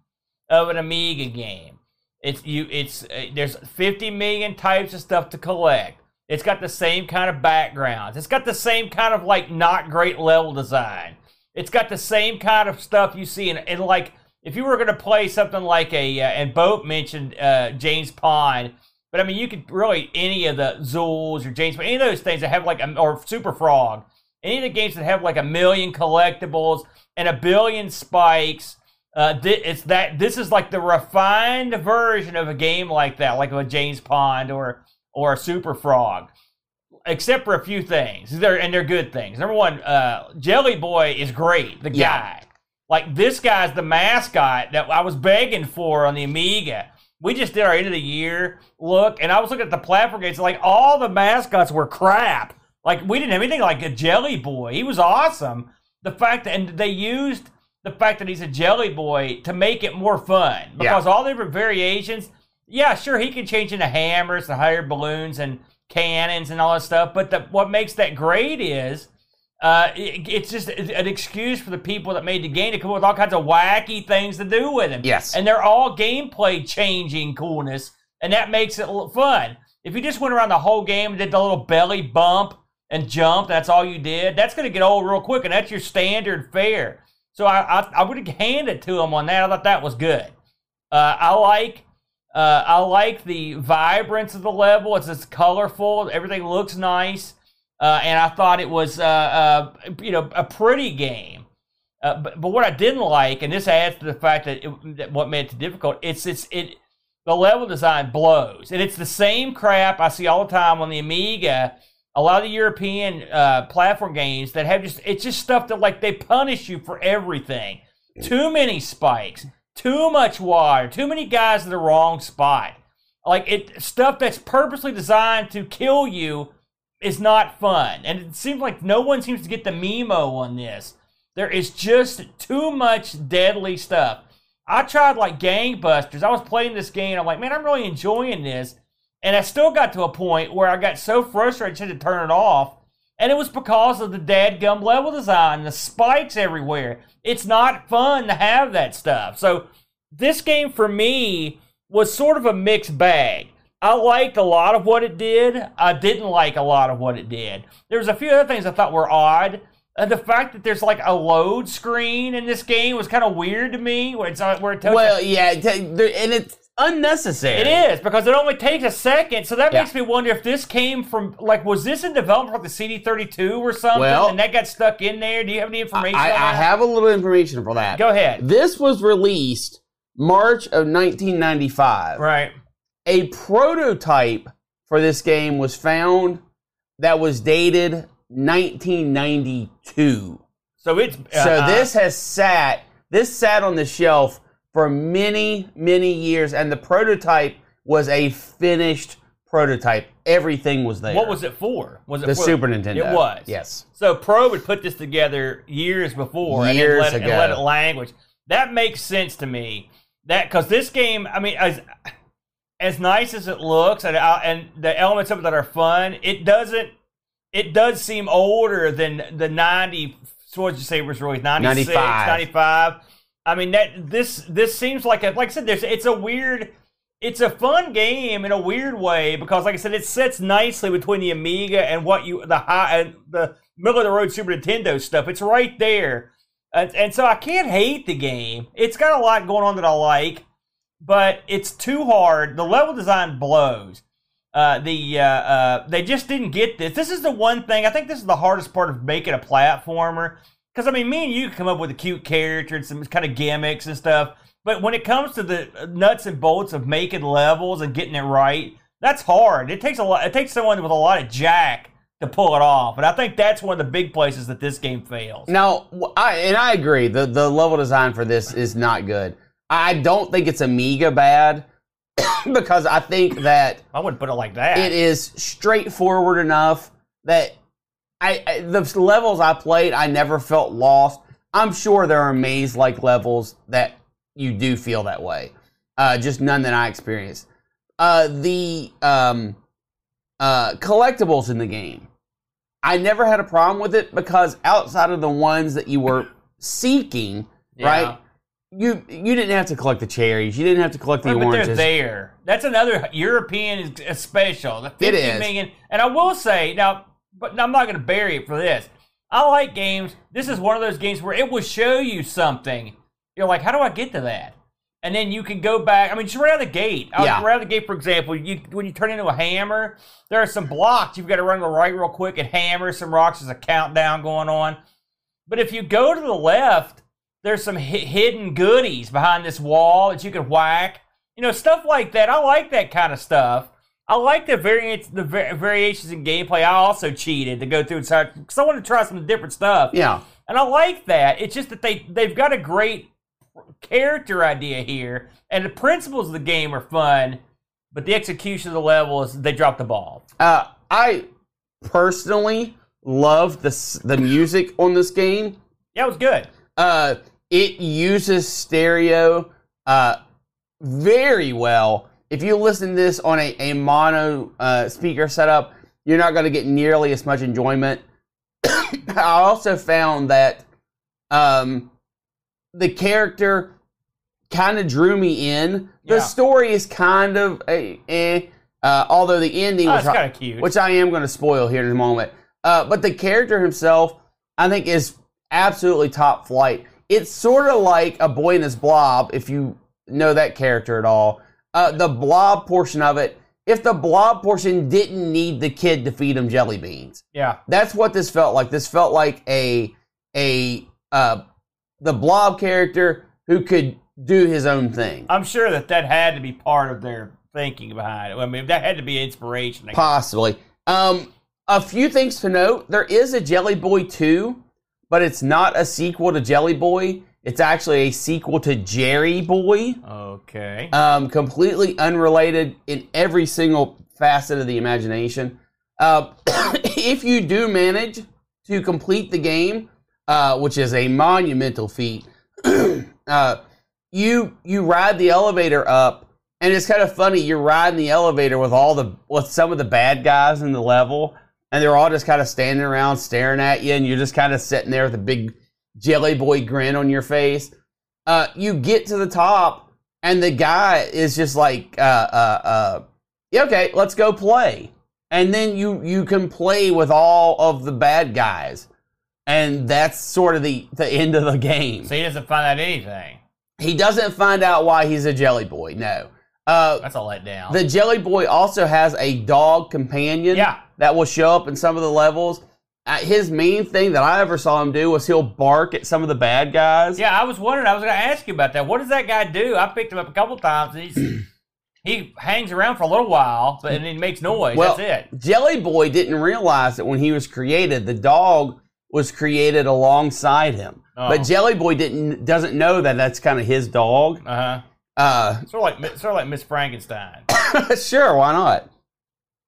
of an Amiga game. It's you. It's uh, there's 50 million types of stuff to collect. It's got the same kind of backgrounds. It's got the same kind of like not great level design. It's got the same kind of stuff you see in, like if you were going to play something like a uh, and Boat mentioned uh, James Pond but I mean, you could really any of the Zools or James, any of those things that have like a, or Superfrog, any of the games that have like a million collectibles and a billion spikes. Uh, th- it's that this is like the refined version of a game like that, like a James Pond or or a Superfrog, except for a few things. They're and they're good things. Number one, uh, Jelly Boy is great. The guy, like this guy's the mascot that I was begging for on the Amiga we just did our end of the year look, and I was looking at the platform games. Like all the mascots were crap. Like we didn't have anything like a Jelly Boy. He was awesome. The fact that and they used the fact that he's a Jelly Boy to make it more fun because yeah. all the different variations. Yeah, sure, he can change into hammers, and higher balloons, and cannons and all that stuff. But the, what makes that great is uh, it, it's just an excuse for the people that made the game to come up with all kinds of wacky things to do with him. Yes. And they're all gameplay changing coolness, and that makes it fun. If you just went around the whole game and did the little belly bump and jump, that's all you did, that's going to get old real quick, and that's your standard fare. So I, I, I would hand it to him on that. I thought that was good. Uh, I like uh, I like the vibrance of the level. It's just colorful. Everything looks nice. Uh, and I thought it was, uh, uh, you know, a pretty game. Uh, but, but what I didn't like, and this adds to the fact that, it, that what made it difficult, it's it's it the level design blows, and it's the same crap I see all the time on the Amiga. A lot of the European uh, platform games that have just it's just stuff that like they punish you for everything. Too many spikes, too much water, too many guys in the wrong spot. Like it stuff that's purposely designed to kill you is not fun. And it seems like no one seems to get the memo on this. There is just too much deadly stuff. I tried like gangbusters. I was playing this game. I'm like, man, I'm really enjoying this. And I still got to a point where I got so frustrated I had to turn it off. And it was because of the dadgum level design, the spikes everywhere. It's not fun to have that stuff. So this game for me was sort of a mixed bag. I liked a lot of what it did. I didn't like a lot of what it did. There was a few other things I thought were odd. Uh, the fact that there's like a load screen in this game was kind of weird to me. Where it's uh, where it tells Well, you, yeah, and it's unnecessary. it is because it only takes a second. So that Yeah. makes me wonder if this came from like was this in development for the CD32 or something, Well- and that got stuck in there. Do you have any information? I, on I have a little information for that. Go ahead. This was released March of 1995. Right. A prototype for this game was found that was dated 1992. So it's So uh, this has sat this sat on the shelf for many many years, and the prototype was a finished prototype. Everything was there. What was it for? Was it the for, Super Nintendo? It was. Yes. So Pro would put this together years before Years and, let, ago. and let it language. That makes sense to me. That because this game, I mean, as as nice as it looks, and I- and the elements of it that are fun, it doesn't. It does seem older than the ninety. So what did you say was released? 96, 95. 95. I mean that this this seems like a like I said. There's it's a weird. It's a fun game in a weird way because, like I said, it sits nicely between the Amiga and what you the high and the middle of the road Super Nintendo stuff. It's right there, and, and so I can't hate the game. It's got a lot going on that I like, but it's too hard. The level design blows. Uh, the uh, uh, they just didn't get this. This is the one thing I think. This is the hardest part of making a platformer because I mean, me and you can come up with a cute character and some kind of gimmicks and stuff. But when it comes to the uh, nuts and bolts of making levels and getting it right, that's hard. It takes a lot. It takes someone with a lot of jack to pull it off. And I think that's one of the big places that this game fails. Now, I and I agree. The the level design for this is not good. I don't think it's Amiga bad <coughs> because I think that I wouldn't put it like that. it is straightforward enough that I, I the levels I played, I never felt lost. I'm sure there are maze like levels that you do feel that way. Uh, just none that I experienced. Uh, the um, uh, collectibles in the game, I never had a problem with it because outside of the ones that you were seeking, Yeah. right? You you didn't have to collect the cherries. You didn't have to collect the But they're oranges. there. That's another European special. The 50 is. million- And I will say now, but I'm not going to bury it for this. I like games. This is one of those games where it will show you something. You're like, how do I get to that? And then you can go back. I mean, just right out of the gate. Out- Yeah. Right out of the gate, for example, you when you turn into a hammer, there are some blocks you've got to run to the right real quick and hammer some rocks. There's a countdown going on. But if you go to the left, there's some hi- hidden goodies behind this wall that you can whack. You know, stuff like that. I like that kind of stuff. I like the variants, the variations in gameplay. I also cheated to go through and because I wanted to try some different stuff. yeah. And I like that. It's just that they they've got a great character idea here, and the principles of the game are fun, but the execution of the levels they drop the ball. Uh, I personally love the the music on this game. Yeah, it was good. Uh, it uses stereo uh, very well. If you listen to this on a, a mono uh, speaker setup, you're not going to get nearly as much enjoyment. <coughs> I also found that um, the character kind of drew me in. The Yeah. story is kind of a, eh, uh, although the ending Oh, was kind of cute. which I am going to spoil here in a moment. Uh, but the character himself, I think, is absolutely top flight. It's sort of like a boy in his blob, if you know that character at all. Uh, the blob portion of it, if the blob portion didn't need the kid to feed him jelly beans, yeah. that's what this felt like. This felt like a a uh, the blob character who could do his own thing. I'm sure that that had to be part of their thinking behind it. I mean, that had to be inspiration. Possibly. Um, a few things to note. There is a Jelly Boy 2, but it's not a sequel to Jelly Boy. It's actually a sequel to Jerry Boy. Okay. Um, completely unrelated in every single facet of the imagination. Uh, <coughs> if you do manage to complete the game, uh, which is a monumental feat, <coughs> uh, you you ride the elevator up, and it's kind of funny. You're riding the elevator with all the with some of the bad guys in the level, and they're all just kind of standing around staring at you, and you're just kind of sitting there with a big jelly boy grin on your face. Uh, you get to the top, and the guy is just like, uh, uh, uh, yeah, okay, let's go play. And then you you can play with all of the bad guys, and that's sort of the the end of the game. so he doesn't find out anything. He doesn't find out why he's a jelly boy. No. Uh, That's a letdown. the jelly boy also has a dog companion Yeah. that will show up in some of the levels. Uh, his main thing that I ever saw him do was he'll bark at some of the bad guys. yeah, I was wondering. I was going to ask you about that. What does that guy do? I picked him up a couple times. And he's <clears throat> he hangs around for a little while, but and he makes noise. Well, That's it. Jelly Boy didn't realize that when he was created, the dog was created alongside him. Oh. But Jelly Boy didn't doesn't know that that's kind of his dog. Uh huh. Uh, Sort of like sort of like Miss Frankenstein. <coughs> sure, why not?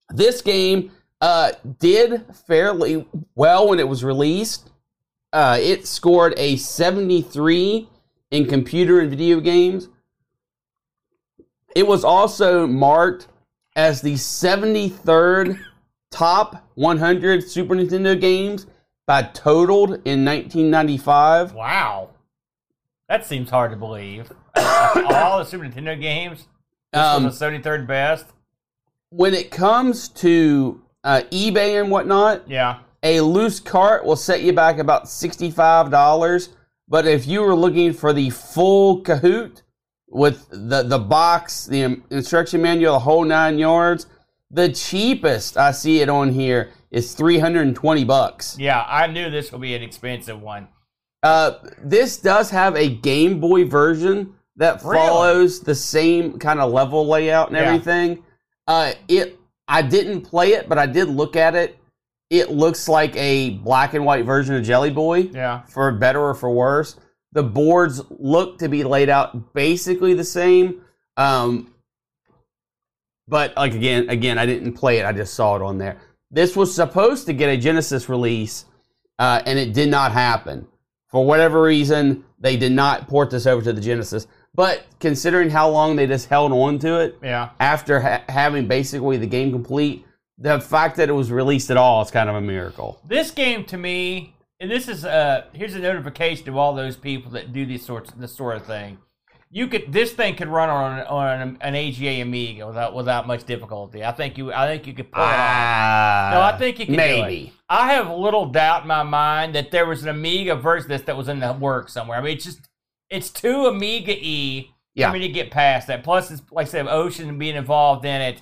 This game uh, did fairly well when it was released. Uh, it scored a 73 in computer and video games. It was also marked as the 73rd top 100 Super Nintendo games by totaled in 1995. Wow, that seems hard to believe. <coughs> All the Super Nintendo games. This Um, was the seventy third best. When it comes to uh, eBay and whatnot, Yeah. a loose cart will set you back about $65 but if you were looking for the full kahoot with the, the box the instruction manual the whole nine yards the cheapest i see it on here is 320 bucks Yeah, I knew this would be an expensive one. uh, this does have a game boy version that Really? follows the same kind of level layout and Yeah. everything uh, it i didn't play it but i did look at it it looks like a black and white version of jelly boy Yeah. for better or for worse. The boards look to be laid out basically the same. Um, but like again, again, I didn't play it. I just saw it on there. This was supposed to get a Genesis release, uh, and it did not happen for whatever reason. They did not port this over to the Genesis. But considering how long they just held on to it Yeah. after ha- having basically the game complete, the fact that it was released at all is kind of a miracle. This game to me, and this is uh here's a notification to all those people that do these sorts this sort of thing. You could this thing could run on on an AGA Amiga without without much difficulty. I think you I think you could pull it off. Ah, No, I think you do maybe. I have little doubt in my mind that there was an Amiga version of this that was in the works somewhere. I mean, it's just it's too Amiga E Yeah. for me to get past that. Plus, it's like I said, Ocean being involved in it.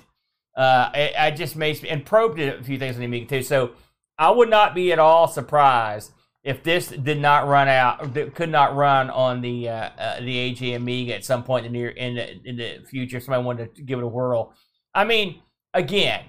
Uh, it, it just made and Probe did a few things on the Amiga too. So I would not be at all surprised if this did not run out, that could not run on the uh, uh, the AGA Amiga at some point in the near in the, in the future. If somebody wanted to give it a whirl. I mean, again,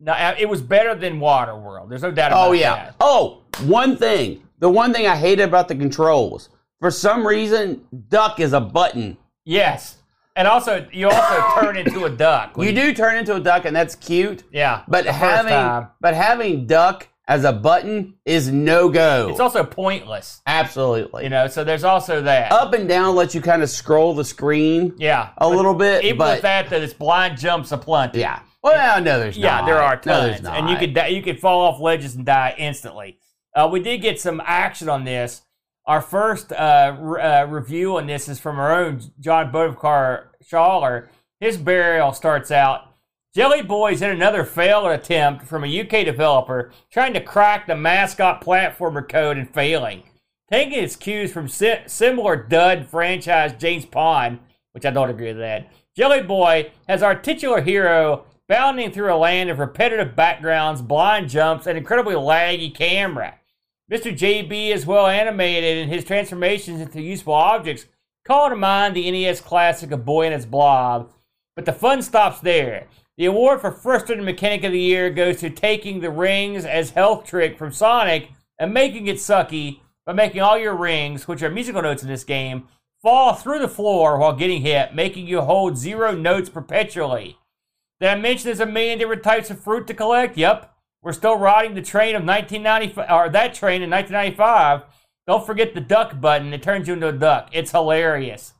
no, uh, it was better than Waterworld. There's no doubt about that. Oh yeah. that. Oh, one thing. The one thing I hated about the controls. For some reason, duck is a button. Yes, and also you also <coughs> turn into a duck. when You do turn into a duck, and that's cute. yeah. But the first having time. but having duck as a button is no go. it's also pointless. Absolutely. You know, so there's also that. Up and down lets you kind of scroll the screen yeah, a little bit, even but with that, that it's blind jumps aplenty. yeah. Well, no, there's Yeah, not. there are No, there's tons, and you could die, you could fall off ledges and die instantly. Uh, we did get some action on this. Our first uh, re- uh, review on this is from our own John Bodekar Schaller. His burial starts out. Jelly Boy's in another failed attempt from a UK developer trying to crack the mascot platformer code and failing. Taking its cues from si- similar dud franchise James Pond, which I don't agree with that. Jelly Boy has our titular hero bounding through a land of repetitive backgrounds, blind jumps, and incredibly laggy camera. Mr. JB is well animated in his transformations into useful objects, calling to mind the NES classic of Boy and His Blob. But the fun stops there. The award for frustrating mechanic of the year goes to taking the rings as health trick from Sonic and making it sucky by making all your rings, which are musical notes in this game, fall through the floor while getting hit, making you hold zero notes perpetually. Did I mention there's a million different types of fruit to collect? Yep. We're still riding the train of 1995, or that train in 1995. Don't forget the duck button. It turns you into a duck. It's hilarious.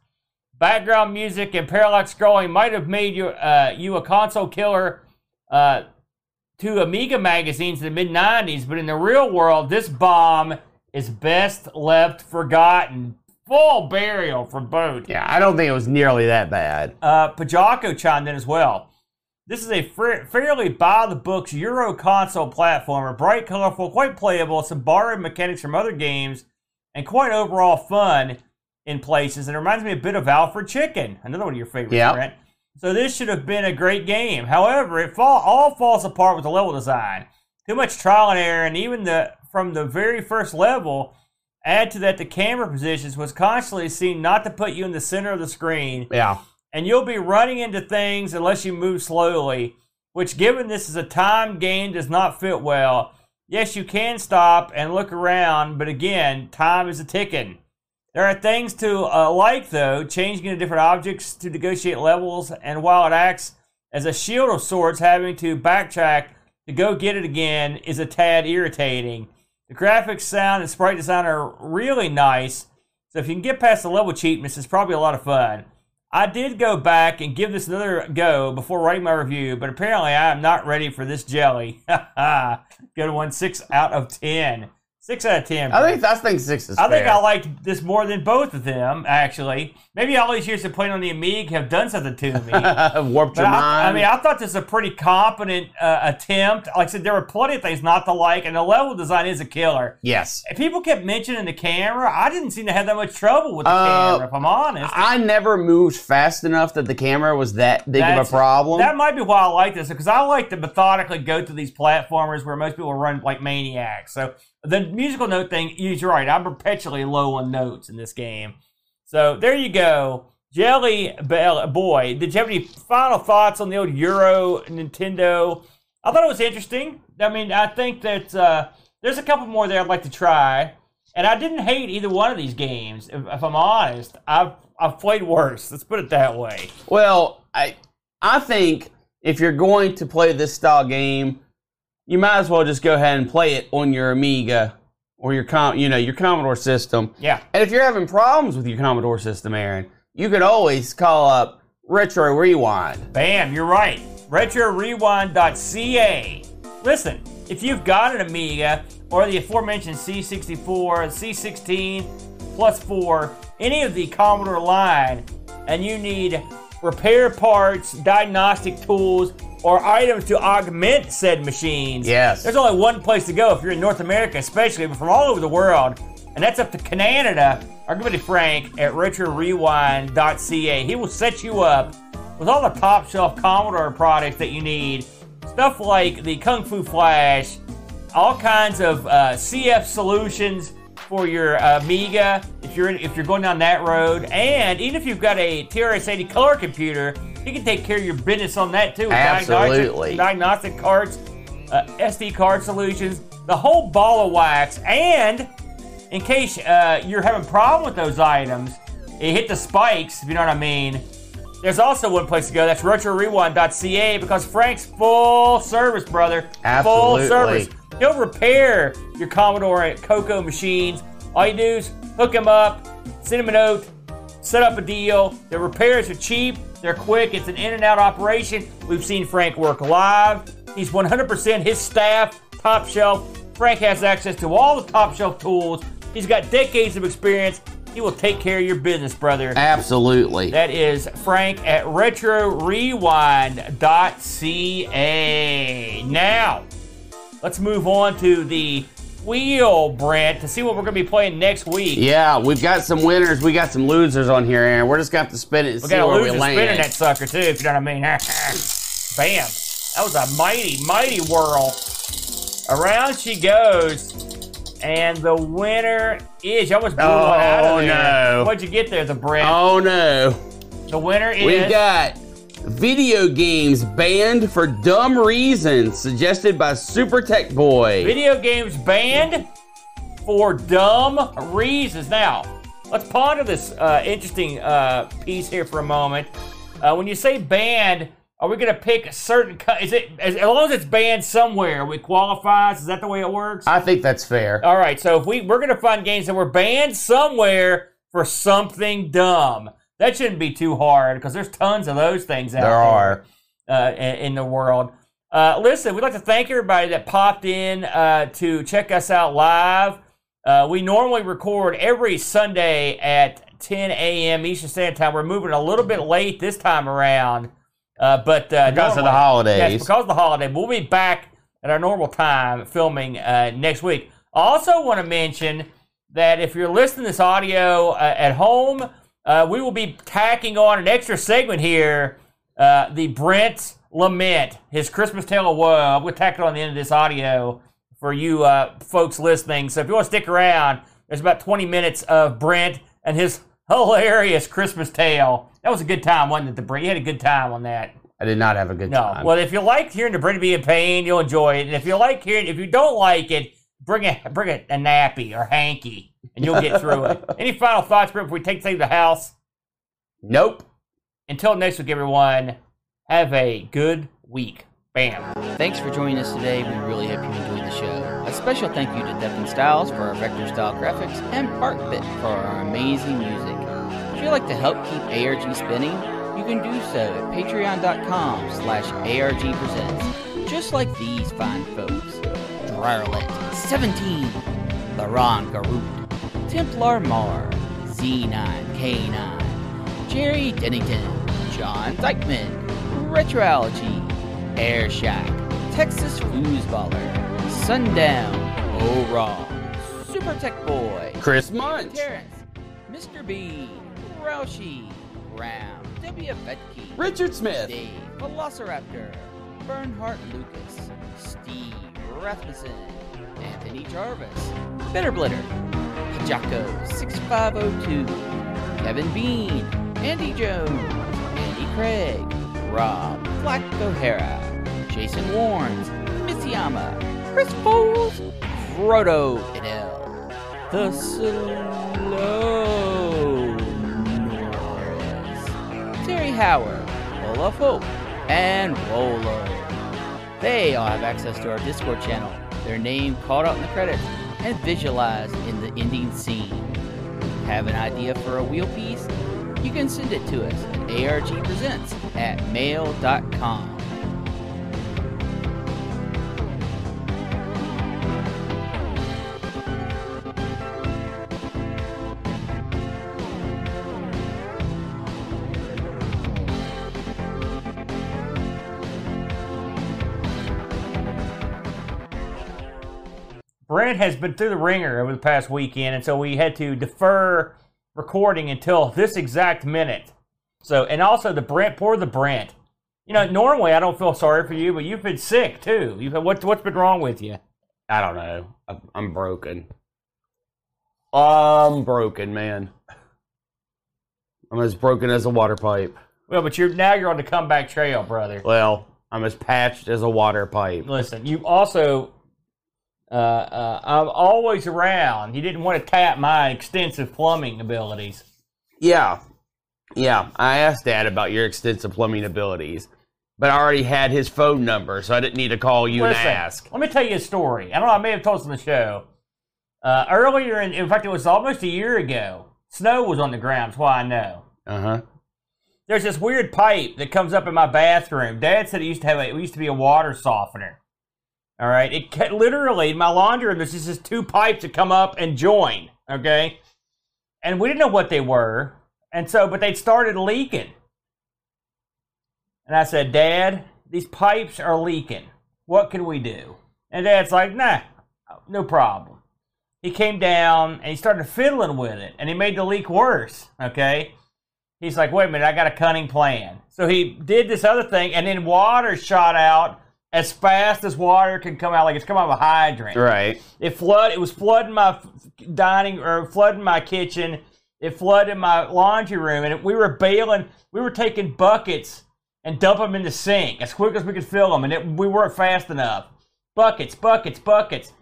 Background music and parallax scrolling might have made you uh, you a console killer uh, to Amiga magazines in the mid 90s, but in the real world, this bomb is best left forgotten. Full burial for both. Yeah, I don't think it was nearly that bad. Uh, Pajako chimed in as well. This is a fa- fairly by the books Euro console platformer, bright, colorful, quite playable, some borrowed mechanics from other games, and quite overall fun in places. And it reminds me a bit of Alfred Chicken, another one of your favorites, Yep. Brent. So this should have been a great game. However, it fall, all falls apart with the level design. Too much trial and error, and even the from the very first level. Add to that the camera positions was constantly seen not to put you in the center of the screen Yeah. And you'll be running into things unless you move slowly, which, given this is a time game, does not fit well. Yes, you can stop and look around, but again, time is a ticking. There are things to uh, like, though, changing into different objects to negotiate levels, and while it acts as a shield of sorts, having to backtrack to go get it again is a tad irritating. The graphics, sound, and sprite design are really nice, so if you can get past the level cheapness, it's probably a lot of fun. I did go back and give this another go before writing my review, but apparently I am not ready for this jelly. <laughs> Good one, six out of ten. Six out of ten. I think I think six is. I think. I liked this more than both of them, actually. Maybe all these years of playing on the Amiga have done something to me. <laughs> warped But your I, mind. I mean, I thought this was a pretty competent uh, attempt. Like I said, there were plenty of things not to like, and the level design is a killer. yes. And people kept mentioning the camera. I didn't seem to have that much trouble with the Uh, camera, if I'm honest. I never moved fast enough that the camera was that big of a problem. That might be why I like this, because I like to methodically go through these platformers where most people run like maniacs. So the musical note thing, you're right. I'm perpetually low on notes in this game. So there you go. Jelly Bell Boy, did you have any final thoughts on the old Euro Nintendo? I thought it was interesting. I mean, I think that uh, there's a couple more there I'd like to try. And I didn't hate either one of these games, if, if I'm honest. I've, I've played worse. Let's put it that way. Well, I I think if you're going to play this style game, you might as well just go ahead and play it on your Amiga or your com you know your Commodore system. Yeah. And if you're having problems with your Commodore system, Aaron, you can always call up Retro Rewind. Bam, you're right. RetroRewind.ca. Listen, if you've got an Amiga or the aforementioned C64, C16, plus 4, any of the Commodore line, and you need repair parts, diagnostic tools, or items to augment said machines, Yes. there's only one place to go if you're in North America, especially, but from all over the world, and that's up to Canada. Our good buddy Frank at RetroRewind.ca. He will set you up with all the top shelf Commodore products that you need. Stuff like the Kung Fu Flash, all kinds of uh, CF solutions for your uh, Amiga if you're if you're going down that road, and even if you've got a TRS-80 color computer, he can take care of your business on that too. Absolutely. diagnostic, diagnostic cards, uh, SD card solutions, the whole ball of wax, and in case uh, you're having a problem with those items, it hit the spikes, if you know what I mean. There's also one place to go. That's RetroRewind.ca because Frank's full service, brother. Absolutely. Full service. He'll repair your Commodore and CoCo machines. All you do is hook him up, send him a note, set up a deal. The repairs are cheap, they're quick, it's an in and out operation. We've seen Frank work live. He's 100% his staff, top shelf. Frank has access to all the top shelf tools. He's got decades of experience. He will take care of your business, brother. Absolutely. That is Frank at RetroRewind.ca. Now, let's move on to the wheel, Brent, to see what we're going to be playing next week. Yeah, we've got some winners, we got some losers on here, Aaron. We're just gonna have to spin it and We see where we loser spinning that sucker, too, if you know what I mean. <laughs> Bam. That was a mighty, mighty whirl. Around she goes. And the winner is. You almost blew Oh, one out of oh, there. no. What'd you get there, the Brent? Oh no. The winner is. We've got Video games banned for dumb reasons, suggested by Super Tech Boy. Video games banned for dumb reasons. Now, let's ponder this uh, interesting uh, piece here for a moment. Uh, when you say banned, are we going to pick a certain? Co- is it as, as long as it's banned somewhere, we qualifies? Is that the way it works? I think that's fair. All right, so if we we're going to find games that were banned somewhere for something dumb, that shouldn't be too hard because there's tons of those things out There there are. uh, in, in the world. Uh, listen, we'd like to thank everybody that popped in uh, to check us out live. Uh, we normally record every Sunday at 10 a.m. Eastern Standard Time. We're moving a little bit late this time around, uh, but uh, Because of the holidays. Yes, because of the holiday. We'll be back at our normal time filming uh, next week. I also want to mention that if you're listening to this audio uh, at home, uh, we will be tacking on an extra segment here, uh, the Brent Lament, his Christmas Tale of Woe. To tack it on the end of this audio for you uh, folks listening. So if you want to stick around, there's about 20 minutes of Brent and his hilarious Christmas tale. That was a good time, wasn't it? The Brent, you had a good time on that. I did not have a good No. time. Well, if you like hearing the Brent be in pain, you'll enjoy it. And if you like hearing, if you don't like it, bring a bring a, a nappy or hanky, and you'll get through it. <laughs> Any final thoughts, Brent, before we take things to the house? nope. Until next week, everyone. Have a good week. Bam. Thanks for joining us today. We really hope you enjoyed the show. A special thank you to Devin Styles for our vector style graphics and Parkbit for our amazing music. If you'd like to help keep ARG spinning, you can do so at patreon.com slash argpresents. Just like these fine folks. Drarlet, 17, Laron Garut, Templar Mar, Z9K9, Jerry Dennington, John Dykeman, Retroalgy, Air Shack, Texas Foosballer, Sundown, O Raw, Super Tech Boy, Chris Munch. Terrence, Mr. B, Roushi, Graham, W. Vetke, Richard Smith. Dave, Velociraptor, Bernhardt Lucas, Steve Rasmussen, Anthony Jarvis, Bitter Blitter, Pajako 6502, Kevin Bean, Andy Jones, Andy Craig, Rob Black O'Hara, Jason Warnes, Missiyama, Chris Foles, Frodo Adele, The Slow Norris, Terry Howard, Olaf Hope, and Rolo. They all have access to our Discord channel, their name called out in the credits, and visualize in the ending scene. Have an idea for a wheel piece? You can send it to us at argpresents at mail.com. Brent has been through the ringer over the past weekend, and so we had to defer recording until this exact minute. So, and also the Brent, poor the Brent. You know, normally I don't feel sorry for you, but you've been sick too. You've what, what's been wrong with you? I don't know. I'm- I'm broken. I'm broken, man. I'm as broken as a water pipe. Well, but you're now you're on the comeback trail, brother. Well, I'm as patched as a water pipe. Listen, you also, uh, uh, I'm always around. You didn't want to tap my extensive plumbing abilities. Yeah. Yeah. I asked Dad about your extensive plumbing abilities, but I already had his phone number, so I didn't need to call you Listen, and ask. let me tell you a story. I don't know. I may have told this on the show. Uh, earlier, in, in fact, it was almost a year ago. Snow was on the ground. That's why I know. Uh huh. There's this weird pipe that comes up in my bathroom. Dad said it used to have a, it used to be a water softener. All right, it literally my laundry room. There's just two pipes that come up and join. Okay, and we didn't know what they were, and so but they'd started leaking. And I said, Dad, these pipes are leaking. What can we do? And Dad's like, Nah, no problem. He came down and he started fiddling with it, and he made the leak worse. Okay. He's like, wait a minute, I got a cunning plan. So he did this other thing, and then water shot out as fast as water can come out, like it's come out of a hydrant. Right. It flood. It was flooding my dining or flooding my kitchen. It flooded my laundry room, and we were bailing. We were taking buckets and dump them in the sink as quick as we could fill them, and it, we weren't fast enough. Buckets, buckets, buckets.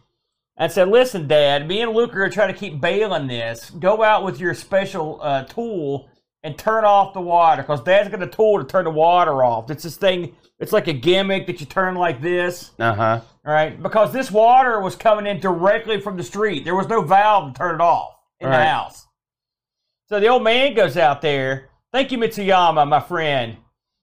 I said, "Listen, Dad, me and Luke are trying to keep bailing this. Go out with your special uh, tool and turn off the water, because Dad's got a tool to turn the water off. It's this thing. It's like a gimmick that you turn like this." Uh huh. All right, because this water was coming in directly from the street. There was no valve to turn it off in the house. So the old man goes out there. Thank you, Mitsuyama, my friend.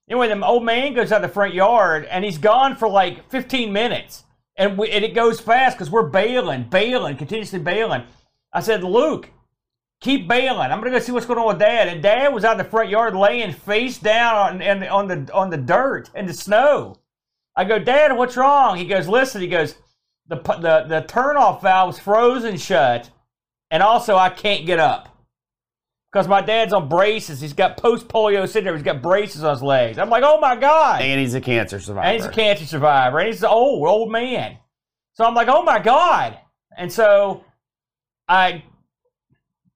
Anyway, the old man goes out the front yard and he's gone for like 15 minutes. And, we, and it goes fast because we're bailing, bailing, continuously bailing. I said, Luke, keep bailing. I'm gonna go see what's going on with Dad. And Dad was out in the front yard laying face down on, on, on the on the dirt and the snow. I go, Dad, what's wrong? He goes, listen. He goes, the the the turnoff valve's frozen shut, and also I can't get up because my dad's on braces. He's got post polio syndrome. He's got braces on his legs. I'm like, oh my god. And he's a cancer survivor. And he's a cancer survivor. And he's an old, old man. So I'm like, oh my God. And so I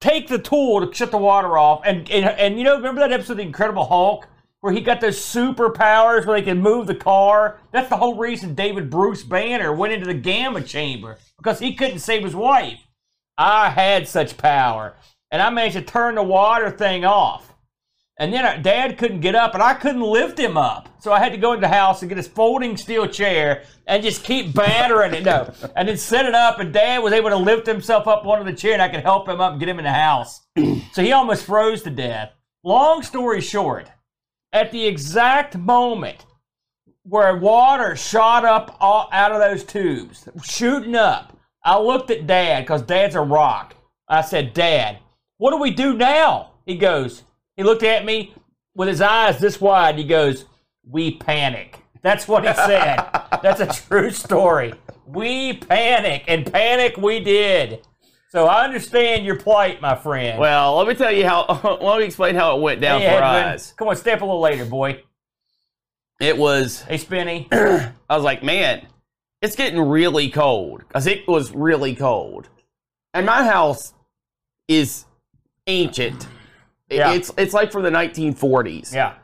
take the tool to shut the water off. And, and, and you know, remember that episode of The Incredible Hulk? Where he got those superpowers where they can move the car? That's the whole reason David Bruce Banner went into the gamma chamber because he couldn't save his wife. I had such power. And I managed to turn the water thing off. And then dad couldn't get up, and I couldn't lift him up. So I had to go into the house and get his folding steel chair and just keep battering it. No. And then set it up, and dad was able to lift himself up onto the chair, and I could help him up and get him in the house. <clears throat> so he almost froze to death. Long story short, at the exact moment where water shot up out of those tubes, shooting up, I looked at dad because dad's a rock. I said, Dad, what do we do now? He goes, he looked at me with his eyes this wide. He goes, We panic. That's what he said. <laughs> That's a true story. We panic, and panic we did. So I understand your plight, my friend. well, let me tell you how. <laughs> let me explain how it went down Hey, for Edwin, us. Come on, step a little later, boy. It was. Hey, Spinny. <clears throat> I was like, man, it's getting really cold because it was really cold, and my house is ancient. Yeah. It's it's like from the 1940s, Yeah.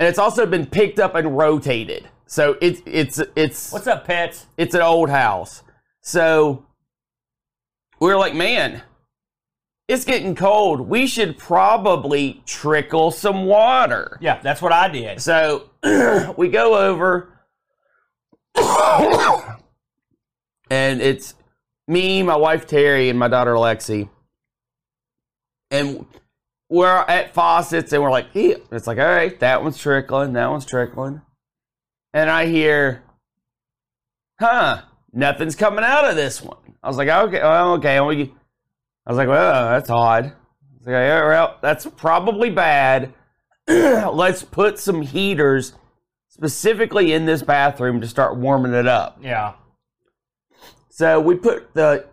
and it's also been picked up and rotated. So it's it's it's What's up, pets? it's an old house. So we are like, man, it's getting cold. We should probably trickle some water. Yeah, that's what I did. So <clears throat> we go over, <coughs> and it's me, my wife Terry, and my daughter Lexi. And we're at faucets, and we're like, it's like, all right, that one's trickling, that one's trickling. And I hear, huh, nothing's coming out of this one. I was like, okay, well, okay. we- I was like, well, that's odd. I was like, yeah, well, that's probably bad. <clears throat> Let's put some heaters specifically in this bathroom to start warming it up. Yeah. So we put the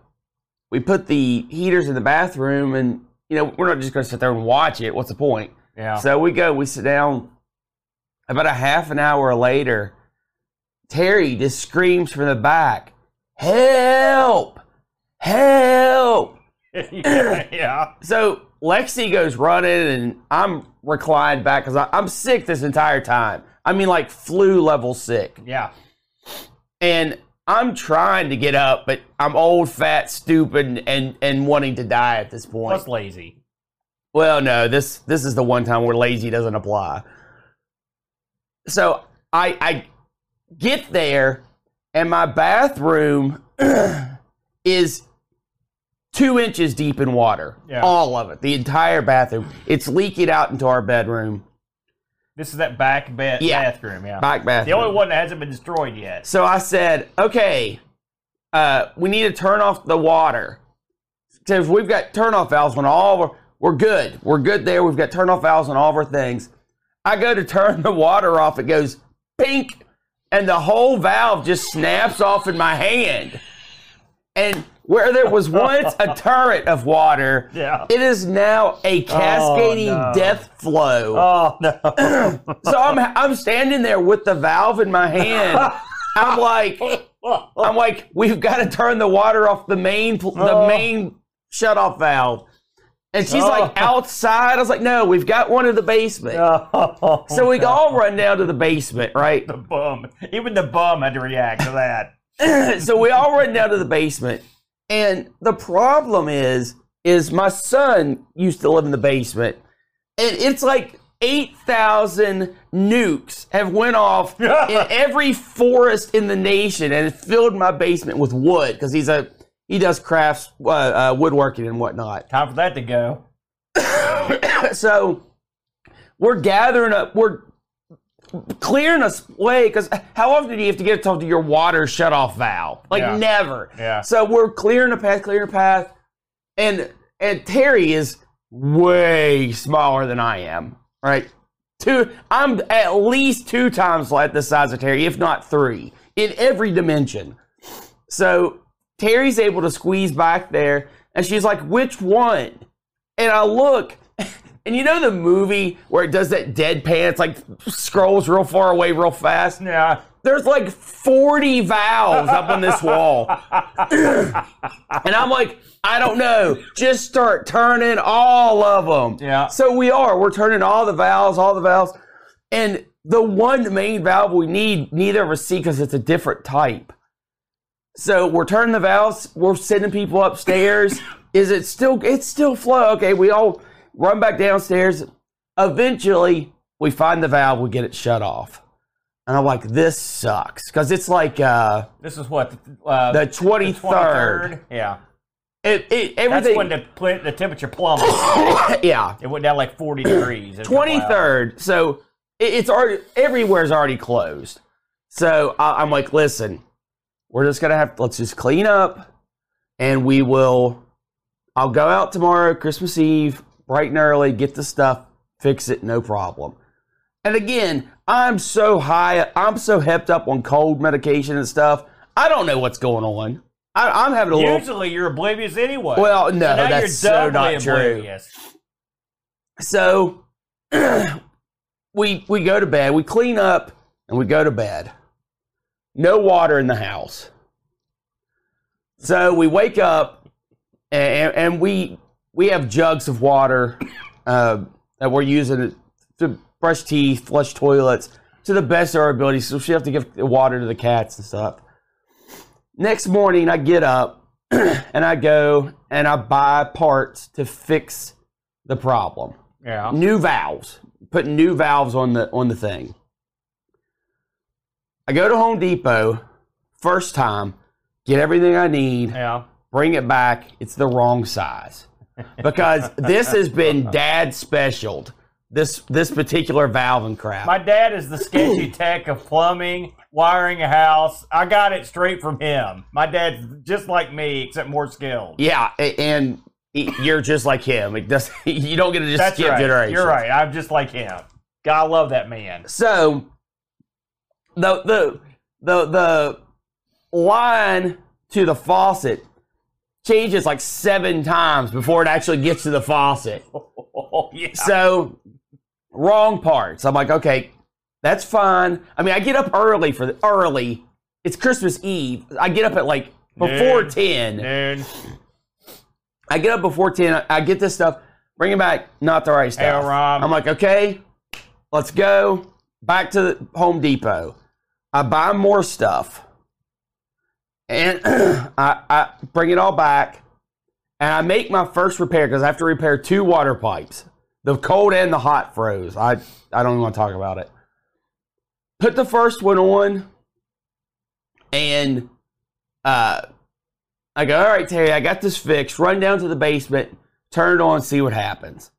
we put the heaters in the bathroom, and you know we're not just going to sit there and watch it. What's the point? Yeah. So we go, we sit down. About a half an hour later, Terry just screams from the back, "Help! Help!" <laughs> yeah. yeah. So Lexi goes running, and I'm reclined back because I'm sick this entire time. I mean, like flu level sick. Yeah. And I'm trying to get up, but I'm old, fat, stupid, and and wanting to die at this point. Plus lazy. Well, no, this this is the one time where lazy doesn't apply. So I I get there, and my bathroom <clears throat> is two inches deep in water. Yeah. All of it, the entire bathroom. It's leaking out into our bedroom, This is that back bed Yeah. bathroom. Yeah. back bathroom. The only one that hasn't been destroyed yet. So I said, okay, uh, we need to turn off the water. Because we've got turn off valves on all of our, we're good. We're good there. We've got turn off valves on all of our things. I go to turn <laughs> the water off. It goes pink, and the whole valve just snaps off in my hand. And where there was once a <laughs> turret of water, Yeah. it is now a oh, cascading no. death flow. Oh no. <clears throat> So I'm I'm standing there with the valve in my hand. I'm like I'm like we've got to turn the water off the main the Oh. main shut off valve. And she's Oh. like outside. I was like, no, we've got one in the basement. Oh, so we all run down to the basement, right? the bum. Even the bum had to react to that. <laughs> so we all run down to the basement. And the problem is, is my son used to live in the basement. And it's like 8,000 nukes have went off <laughs> in every forest in the nation and it filled my basement with wood because he's a he does crafts uh, uh, woodworking and whatnot Time for that to go. <coughs> so we're gathering up we're clearing a way because how often do you have to get to talk to your water shut off valve? Like Yeah. never. Yeah. so we're clearing a path clearing a path and and terry is way smaller than i am right? Two i'm at least two times like the size of terry if not three in every dimension. So terry's able to squeeze back there and she's like which one? And I look, and you know the movie where it does that deadpan, it's like scrolls real far away real fast? Yeah. There's like 40 valves up on this wall. <laughs> and I'm like, I don't know. Just start turning all of them. Yeah. So we are. We're turning all the valves, all the valves. And the one main valve we need, neither of us see because it's a different type. So we're turning the valves. We're sending people upstairs. <laughs> Is it still? It's still flow. Okay, we all run back downstairs. Eventually, we find the valve. We get it shut off. And I'm like, this sucks because it's like uh, This is what uh, the 23rd. 23rd. Yeah. It, it, That's everything. when the the temperature plummeted. <coughs> yeah, it went down like 40 <coughs> degrees. in a couple hours. 23rd. So it, it's already everywhere's already closed. So I, I'm like, listen, we're just gonna have let's just clean up, and we will. I'll go out tomorrow, Christmas Eve, bright and early, get the stuff, fix it, no problem. And again, I'm so high, I'm so hepped up on cold medication and stuff. I don't know what's going on. I, I'm having a little. Usually you're oblivious anyway. Well, no, so that's so not true. So <clears throat> we we go to bed, we clean up, and we go to bed. No water in the house. So we wake up, and, and we we have jugs of water uh, that we're using to brush teeth, flush toilets to the best of our ability. So we have to give water to the cats and stuff. Next morning, I get up <clears throat> and I go and I buy parts to fix the problem Yeah. new valves, putting new valves on the on the thing. I go to Home Depot first time, get everything I need, Yeah. bring it back. It's the wrong size because this has been dad specialed. This this particular valve and crap. My dad is the sketchy <clears throat> tech of plumbing, wiring a house. I got it straight from him. My dad's just like me, except more skilled. yeah, a- and you're just like him. It does. <laughs> You don't get to just That's skip right. generations. You're right. I'm just like him. God, I love that man. So the the the the line to the faucet changes like seven times before it actually gets to the faucet. <laughs> Oh, yeah. So wrong parts. I'm like, okay, that's fine. I mean, I get up early for the early. It's Christmas Eve. I get up at like before Dude. ten. Dude. I get up before 10. I- I get this stuff, bring it back, not the right stuff. Rob. I'm like, okay, let's go back to the Home Depot. I buy more stuff. And <clears throat> I, I bring it all back. And I make my first repair because I have to repair two water pipes. The cold and the hot froze. I, I don't want to talk about it. Put the first one on. And uh, I go, all right, Terry, I got this fixed. Run down to the basement, turn it on, see what happens.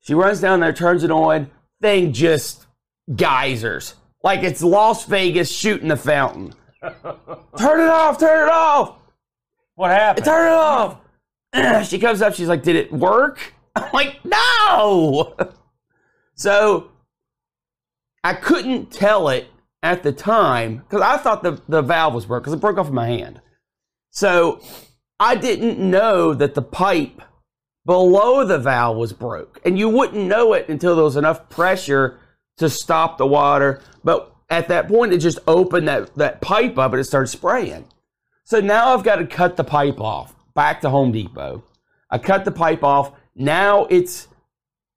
She runs down there, turns it on. Thing just geysers. Like it's Las Vegas shooting the fountain. Turn it off, turn it off, What happened? turn it off. <clears throat> she comes up, she's like, did it work? <laughs> I'm like, no. <laughs> so I couldn't tell it at the time because I thought the, the valve was broke because it broke off in my hand. So I didn't know that the pipe below the valve was broke. And you wouldn't know it until there was enough pressure to stop the water. But at that point, it just opened that, that pipe up and it started spraying. So now I've got to cut the pipe off back to Home Depot. I cut the pipe off, Now it's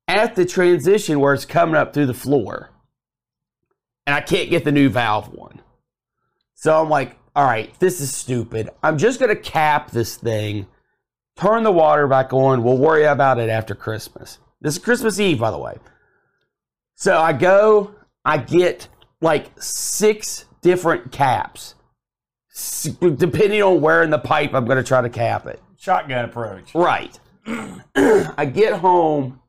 at the transition where it's coming up through the floor. And I can't get the new valve one. So I'm like, all right, this is stupid. I'm just going to cap this thing, turn the water back on. We'll worry about it after Christmas. This is Christmas Eve, by the way. So I go, I get like six different caps, depending on where in the pipe I'm going to try to cap it. Shotgun approach. Right. <clears throat> I get home,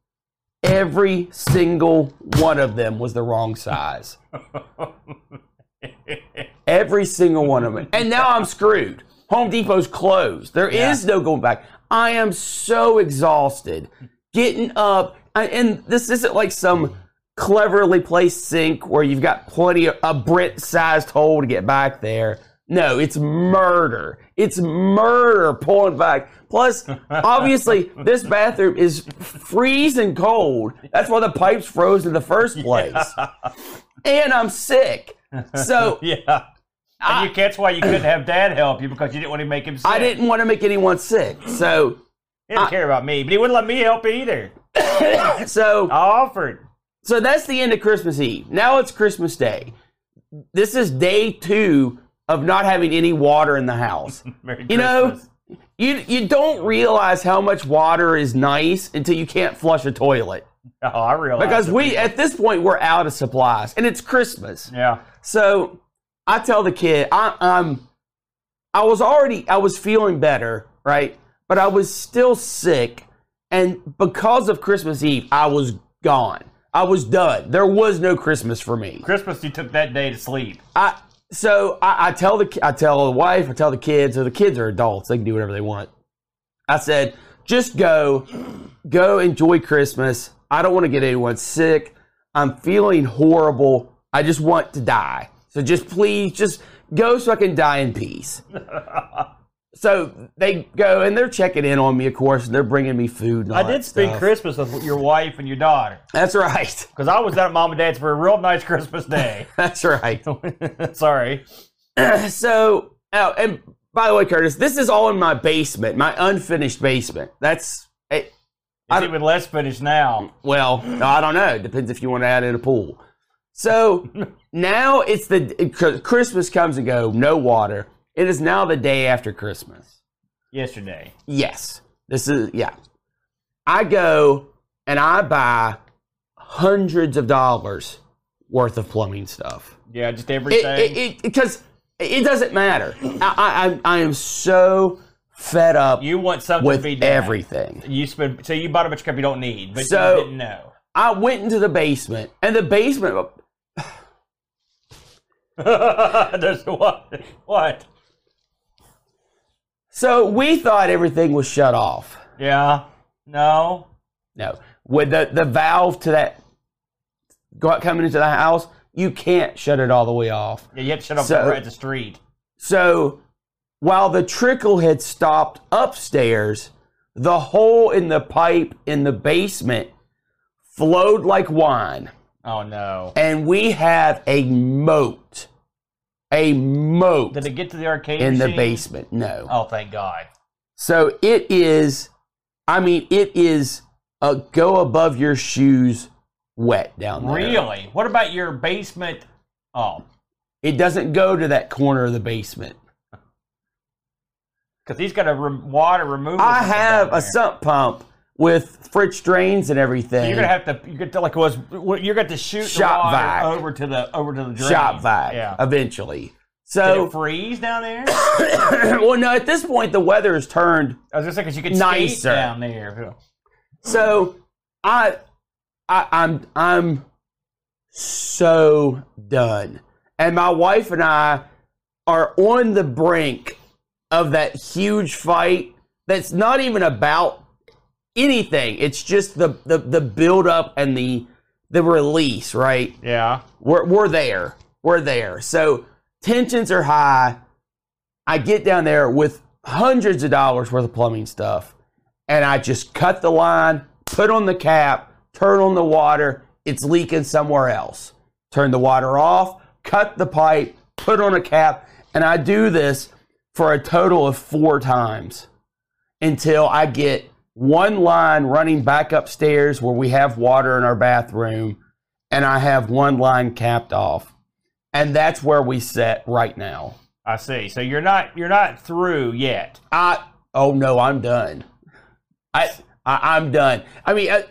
every single one of them was the wrong size. <laughs> Every single one of them. And now I'm screwed. Home Depot's closed. There is Yeah. no going back. I am so exhausted. Getting up, I- and this isn't like some cleverly placed sink where you've got plenty of a Brent sized hole to get back there. No, it's murder. It's murder pulling back. Plus, obviously, <laughs> this bathroom is freezing cold. That's why the pipes froze in the first place. <laughs> And I'm sick. So <laughs> Yeah. And you, that's why you couldn't have dad help you because you didn't want to make him sick. I didn't want to make anyone sick. So, He didn't care about me, but he wouldn't let me help either. <coughs> so I offered. So that's the end of Christmas Eve. Now it's Christmas Day. This is day two of not having any water in the house. <laughs> You know, you you don't realize how much water is nice until you can't flush a toilet. <laughs> Oh, I realize. Because we at this point we're out of supplies and it's Christmas. Yeah. So I tell the kid, I, I'm, I was already, I was feeling better, right? But I was still sick, and because of Christmas Eve, I was gone. I was done. There was no Christmas for me. Christmas, you took that day to sleep. I so I, I tell the I tell the wife, I tell the kids. So the kids are adults; they can do whatever they want. I said, just go, go enjoy Christmas. I don't want to get anyone sick. I'm feeling horrible. I just want to die. So just please, just go so I can die in peace. <laughs> so they go and they're checking in on me, of course, and they're bringing me food. And all I did spend stuff. Christmas with your wife and your daughter That's right. <laughs> because I was at mom and dad's for a real nice Christmas day. <laughs> That's right. <laughs> Sorry. <clears throat> so, oh, and by the way, Curtis, this is all in my basement, my unfinished basement. That's eh, I It's even less finished now. well, I don't know. Depends if you want to add in a pool. So now it's the Christmas comes and go, no water. It is now the day after Christmas. Yesterday. Yes, this is yeah. I go and I buy hundreds of dollars worth of plumbing stuff. Yeah, just everything. it, it, because it, doesn't matter. I, I, I am so fed up you want something with to be done. everything. You spend so you bought a bunch of crap you don't need, but So- you didn't know. I went into the basement, and the basement, <sighs> <laughs> There's what? What? So we thought everything was shut off. Yeah. No. No, with the, the valve to that coming into the house, you can't shut it all the way off. Yeah, you have to shut off So- the at the street. So while the trickle had stopped upstairs, the hole in the pipe in the basement flowed like wine. Oh no. and we have a moat, a moat Did it get to the arcade in the basement. No, Oh, thank God. so it is. I mean, it is a go above your shoes wet down there. Really? What about your basement? Oh, It doesn't go to that corner of the basement. <laughs> because he's got a re- water removal. I have a sump pump with French drains and everything. You're gonna have to. You get to like it was. You're going to shoot Shop the water vac. over to the over to the drain. shop vac Yeah. eventually. Did So, it freeze down there? <coughs> well, no, at this point the weather has turned I was gonna say because you could skate Nicer. down there. So I, I I'm I'm so done. And my wife and I are on the brink of that huge fight that's not even about anything. It's just the the, the build up and the the release, right? Yeah. We're we're there. We're there. So tensions are high. I get down there with hundreds of dollars worth of plumbing stuff, and I just cut the line, put on the cap, turn on the water. It's leaking somewhere else. Turn the water off, cut the pipe, put on a cap, and I do this for a total of four times until I get one line running back upstairs where we have water in our bathroom, and I have one line capped off. And that's where we sit right now. I see. So you're not you're not through yet. I oh no, I'm done. I, I I'm done. I mean, uh,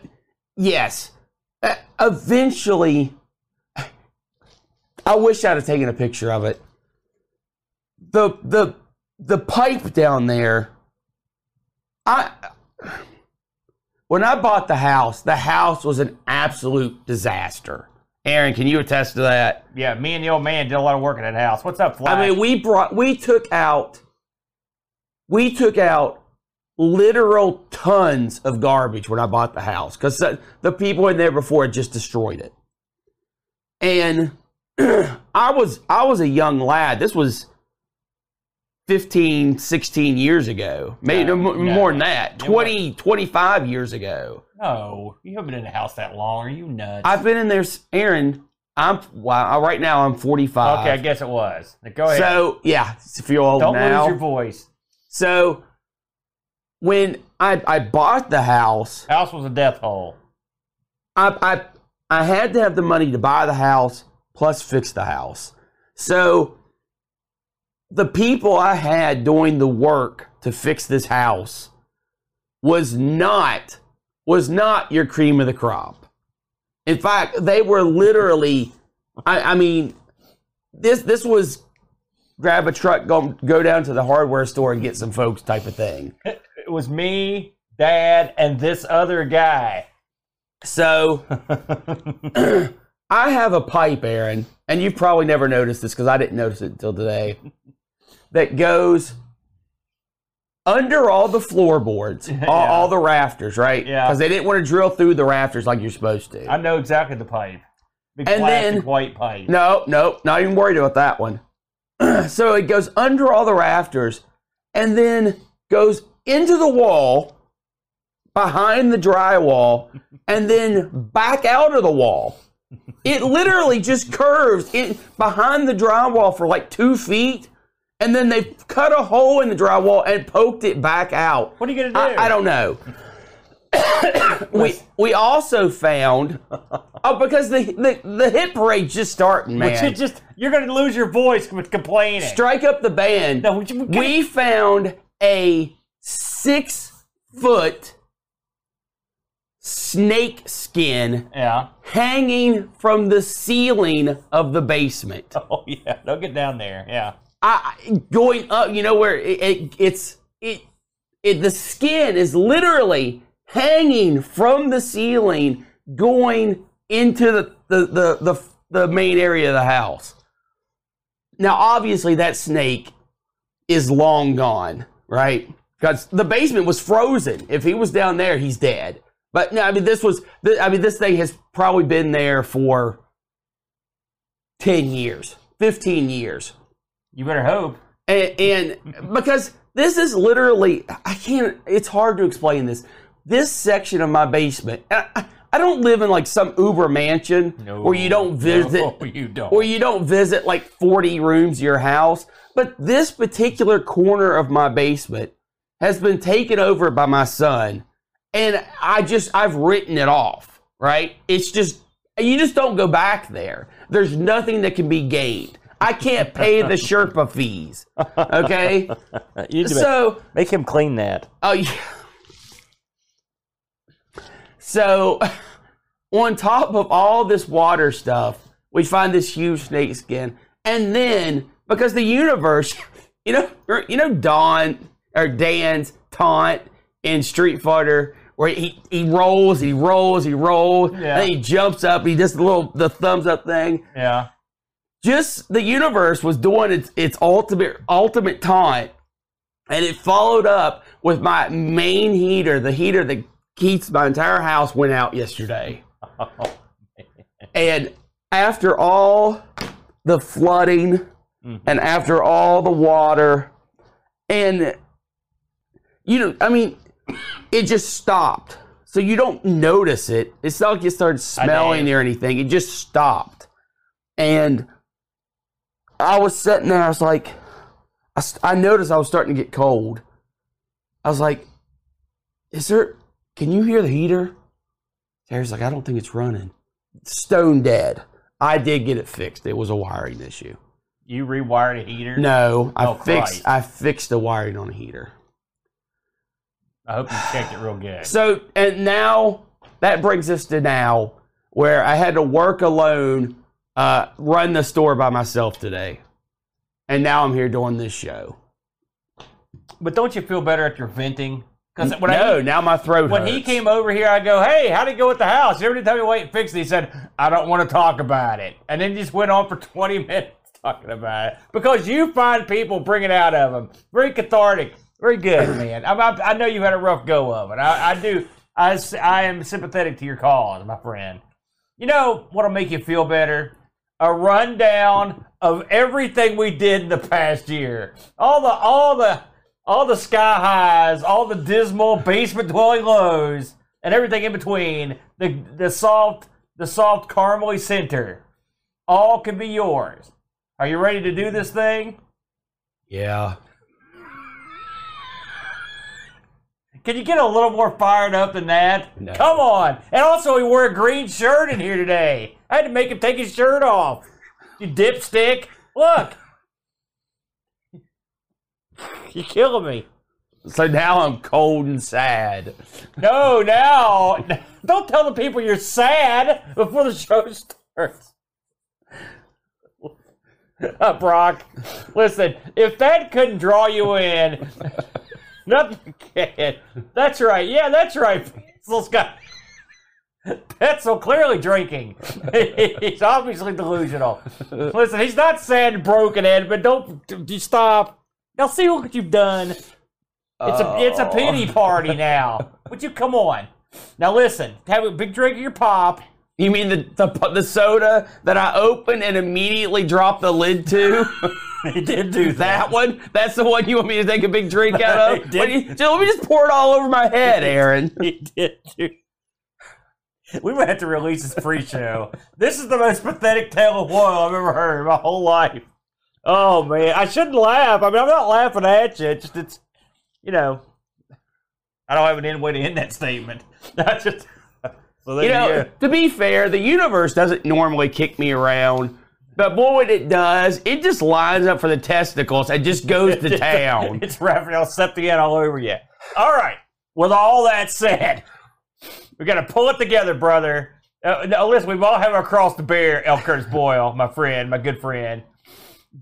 yes. Uh, eventually, <sighs> I wish I'd have taken a picture of it. The the the pipe down there. I when I bought the house, the house was an absolute disaster. Aaron, can you attest to that? Yeah, me and the old man did a lot of work in that house. What's up, Flash? I mean, we brought we took out we took out literal tons of garbage when I bought the house because the, the people in there before had just destroyed it. And <clears throat> I was I was a young lad. This was 15, 16 years ago. Maybe No, no, no. more than that. It 20, 25 years ago. no, you haven't been in the house that long. Are you nuts? I've been in there, Aaron. I'm wow. Right now, I'm 45. okay, I guess it was. Go ahead. So yeah, if you're old Don't now. lose your voice. So when I I bought the house, House was a death hole. I I I had to have the money to buy the house plus fix the house. So the people I had doing the work to fix this house was not was not your cream of the crop. In fact, they were literally I, I mean this this was grab a truck, go go down to the hardware store and get some folks type of thing. It was me, Dad, and this other guy. So <clears throat> I have a pipe, Aaron, and you've probably never noticed this because I didn't notice it until today. That goes under all the floorboards, <laughs> all, Yeah. all the rafters, right? Yeah. Because they didn't want to drill through the rafters like you're supposed to. I know exactly the pipe. Big And plastic then- white pipe. No, no, not even worried about that one. <clears throat> so it goes under all the rafters and then goes into the wall behind the drywall <laughs> and then back out of the wall. It literally just <laughs> curves in behind the drywall for like two feet, and then they cut a hole in the drywall and poked it back out. What are you gonna do? I, I don't know. <coughs> we we also found oh because the the, the hit parade just starting, man. you just you're gonna lose your voice with complaining. Strike up the band. No, we- we- we found a six foot snake skin yeah. hanging from the ceiling of the basement. <laughs> Oh yeah. Don't get down there. Yeah. I, going up, you know where it, it, it's it, it the skin is literally hanging from the ceiling, going into the the the the, the main area of the house. Now, obviously, that snake is long gone, right? Because the basement was frozen. If he was down there, he's dead. But no, I mean, this was. I mean, this thing has probably been there for ten years, fifteen years You better hope. and, and because this is literally i can't it's hard to explain this this section of my basement I, I- don't live in like some uber mansion No. where you don't visit No, <laughs> you don't. where you don't visit like 40 rooms of your house but this particular corner of my basement has been taken over by my son and i just i've written it off right it's just you just don't go back there there's nothing that can be gained i can't pay the <laughs> sherpa fees okay You so make him clean that. Oh yeah. So, on top of all this water stuff, we find this huge snake skin, and then because the universe, <laughs> you know, er, you know Don or Dan's taunt in Street Fighter, where he he rolls, he rolls, he rolls, Yeah. and he jumps up, he does the little the thumbs up thing. Yeah. Just the universe was doing its its ultimate ultimate taunt, and it followed up with my main heater, the heater that heats my entire house, went out yesterday. Oh, <laughs> And after all the flooding mm-hmm. and after all the water, and you know, I mean, it just stopped. So you don't notice it. It's not like you started smelling or anything. It just stopped. And I was sitting there. I was like, I, I noticed I was starting to get cold. I was like, is there? Can you hear the heater? Terry's like, I don't think it's running. Stone dead. I did get it fixed. It was a wiring issue. You rewired a heater? No, I Oh, fixed. Christ. I fixed the wiring on a heater. I hope you checked it real good. So, and now that brings us to now where I had to work alone, uh, run the store by myself today. And now I'm here doing this show. But don't you feel better after your venting? Because when no, I now my throat when he came over here, I go, "Hey, how'd it go at the house?" Every time we wait and fix it, he said, "I don't want to talk about it," and then just went on for <laughs> twenty minutes talking about it because you find people bring it out of them. Very cathartic, very good, <coughs> man. I, I, I know you had a rough go of it. I, I do. I, I am sympathetic to your cause, my friend. You know what'll make you feel better? A rundown of everything we did in the past year. All the all the all the sky highs, all the dismal basement dwelling lows, and everything in between. The the soft the soft caramely center. All can be yours. Are you ready to do this thing? yeah. Can you get a little more fired up than that? No. Come on. And also, he wore a green shirt in here today. I had to make him take his shirt off. You dipstick. Look. <laughs> You're killing me. So now I'm cold and sad. No, now. Don't tell the people you're sad before the show starts. Uh, Brock, listen, if that couldn't draw you in, nothing can. That's right. Yeah, that's right. Pencil's got. <laughs> Pencil clearly drinking. <laughs> he's obviously delusional. Listen, he's not sad and broken, Ed, but don't d- stop. Now see what you've done. It's a it's a pity oh. party <laughs> now. Would you come on? Now listen, have a big drink of your pop. You mean the, the the soda that I open and immediately drop the lid to? <laughs> He did do that one? That's the one you want me to take a big drink out of? <laughs> do you- so let me just pour it all over my head, <laughs> Aaron. He did do. We might have to release this pre-show. This is the most pathetic tale of woe I've ever heard in my whole life. Oh man, I shouldn't laugh. I mean, I'm not laughing at you. It's just it's, you know, I don't have an end way to end that statement. I just so You you, know, go. to be fair, the universe doesn't normally kick me around, but boy, when it does, it just lines up for the testicles and just goes to <laughs> town. It's Raphael Septien all over you. All right. With all that said, we got to pull it together, brother. Uh, now, listen, we've all have our cross to bear, El Curtis Boyle, my friend, my good friend.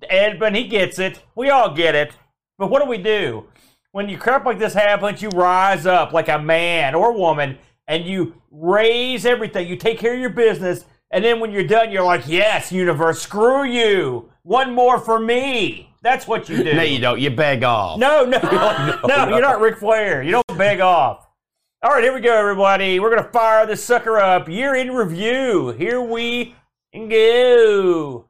And but he gets it. We all get it. But what do we do when you crap like this happens? You rise up like a man or woman, and you raise everything. You take care of your business, and then when you're done, you're like, "Yes, universe, screw you. One more for me." That's what you do. No, you don't. You beg off. No, no, <laughs> no, you're not Ric Flair. You don't beg off. All right, here we go, everybody. We're going to fire this sucker up. Year in review. Here we go.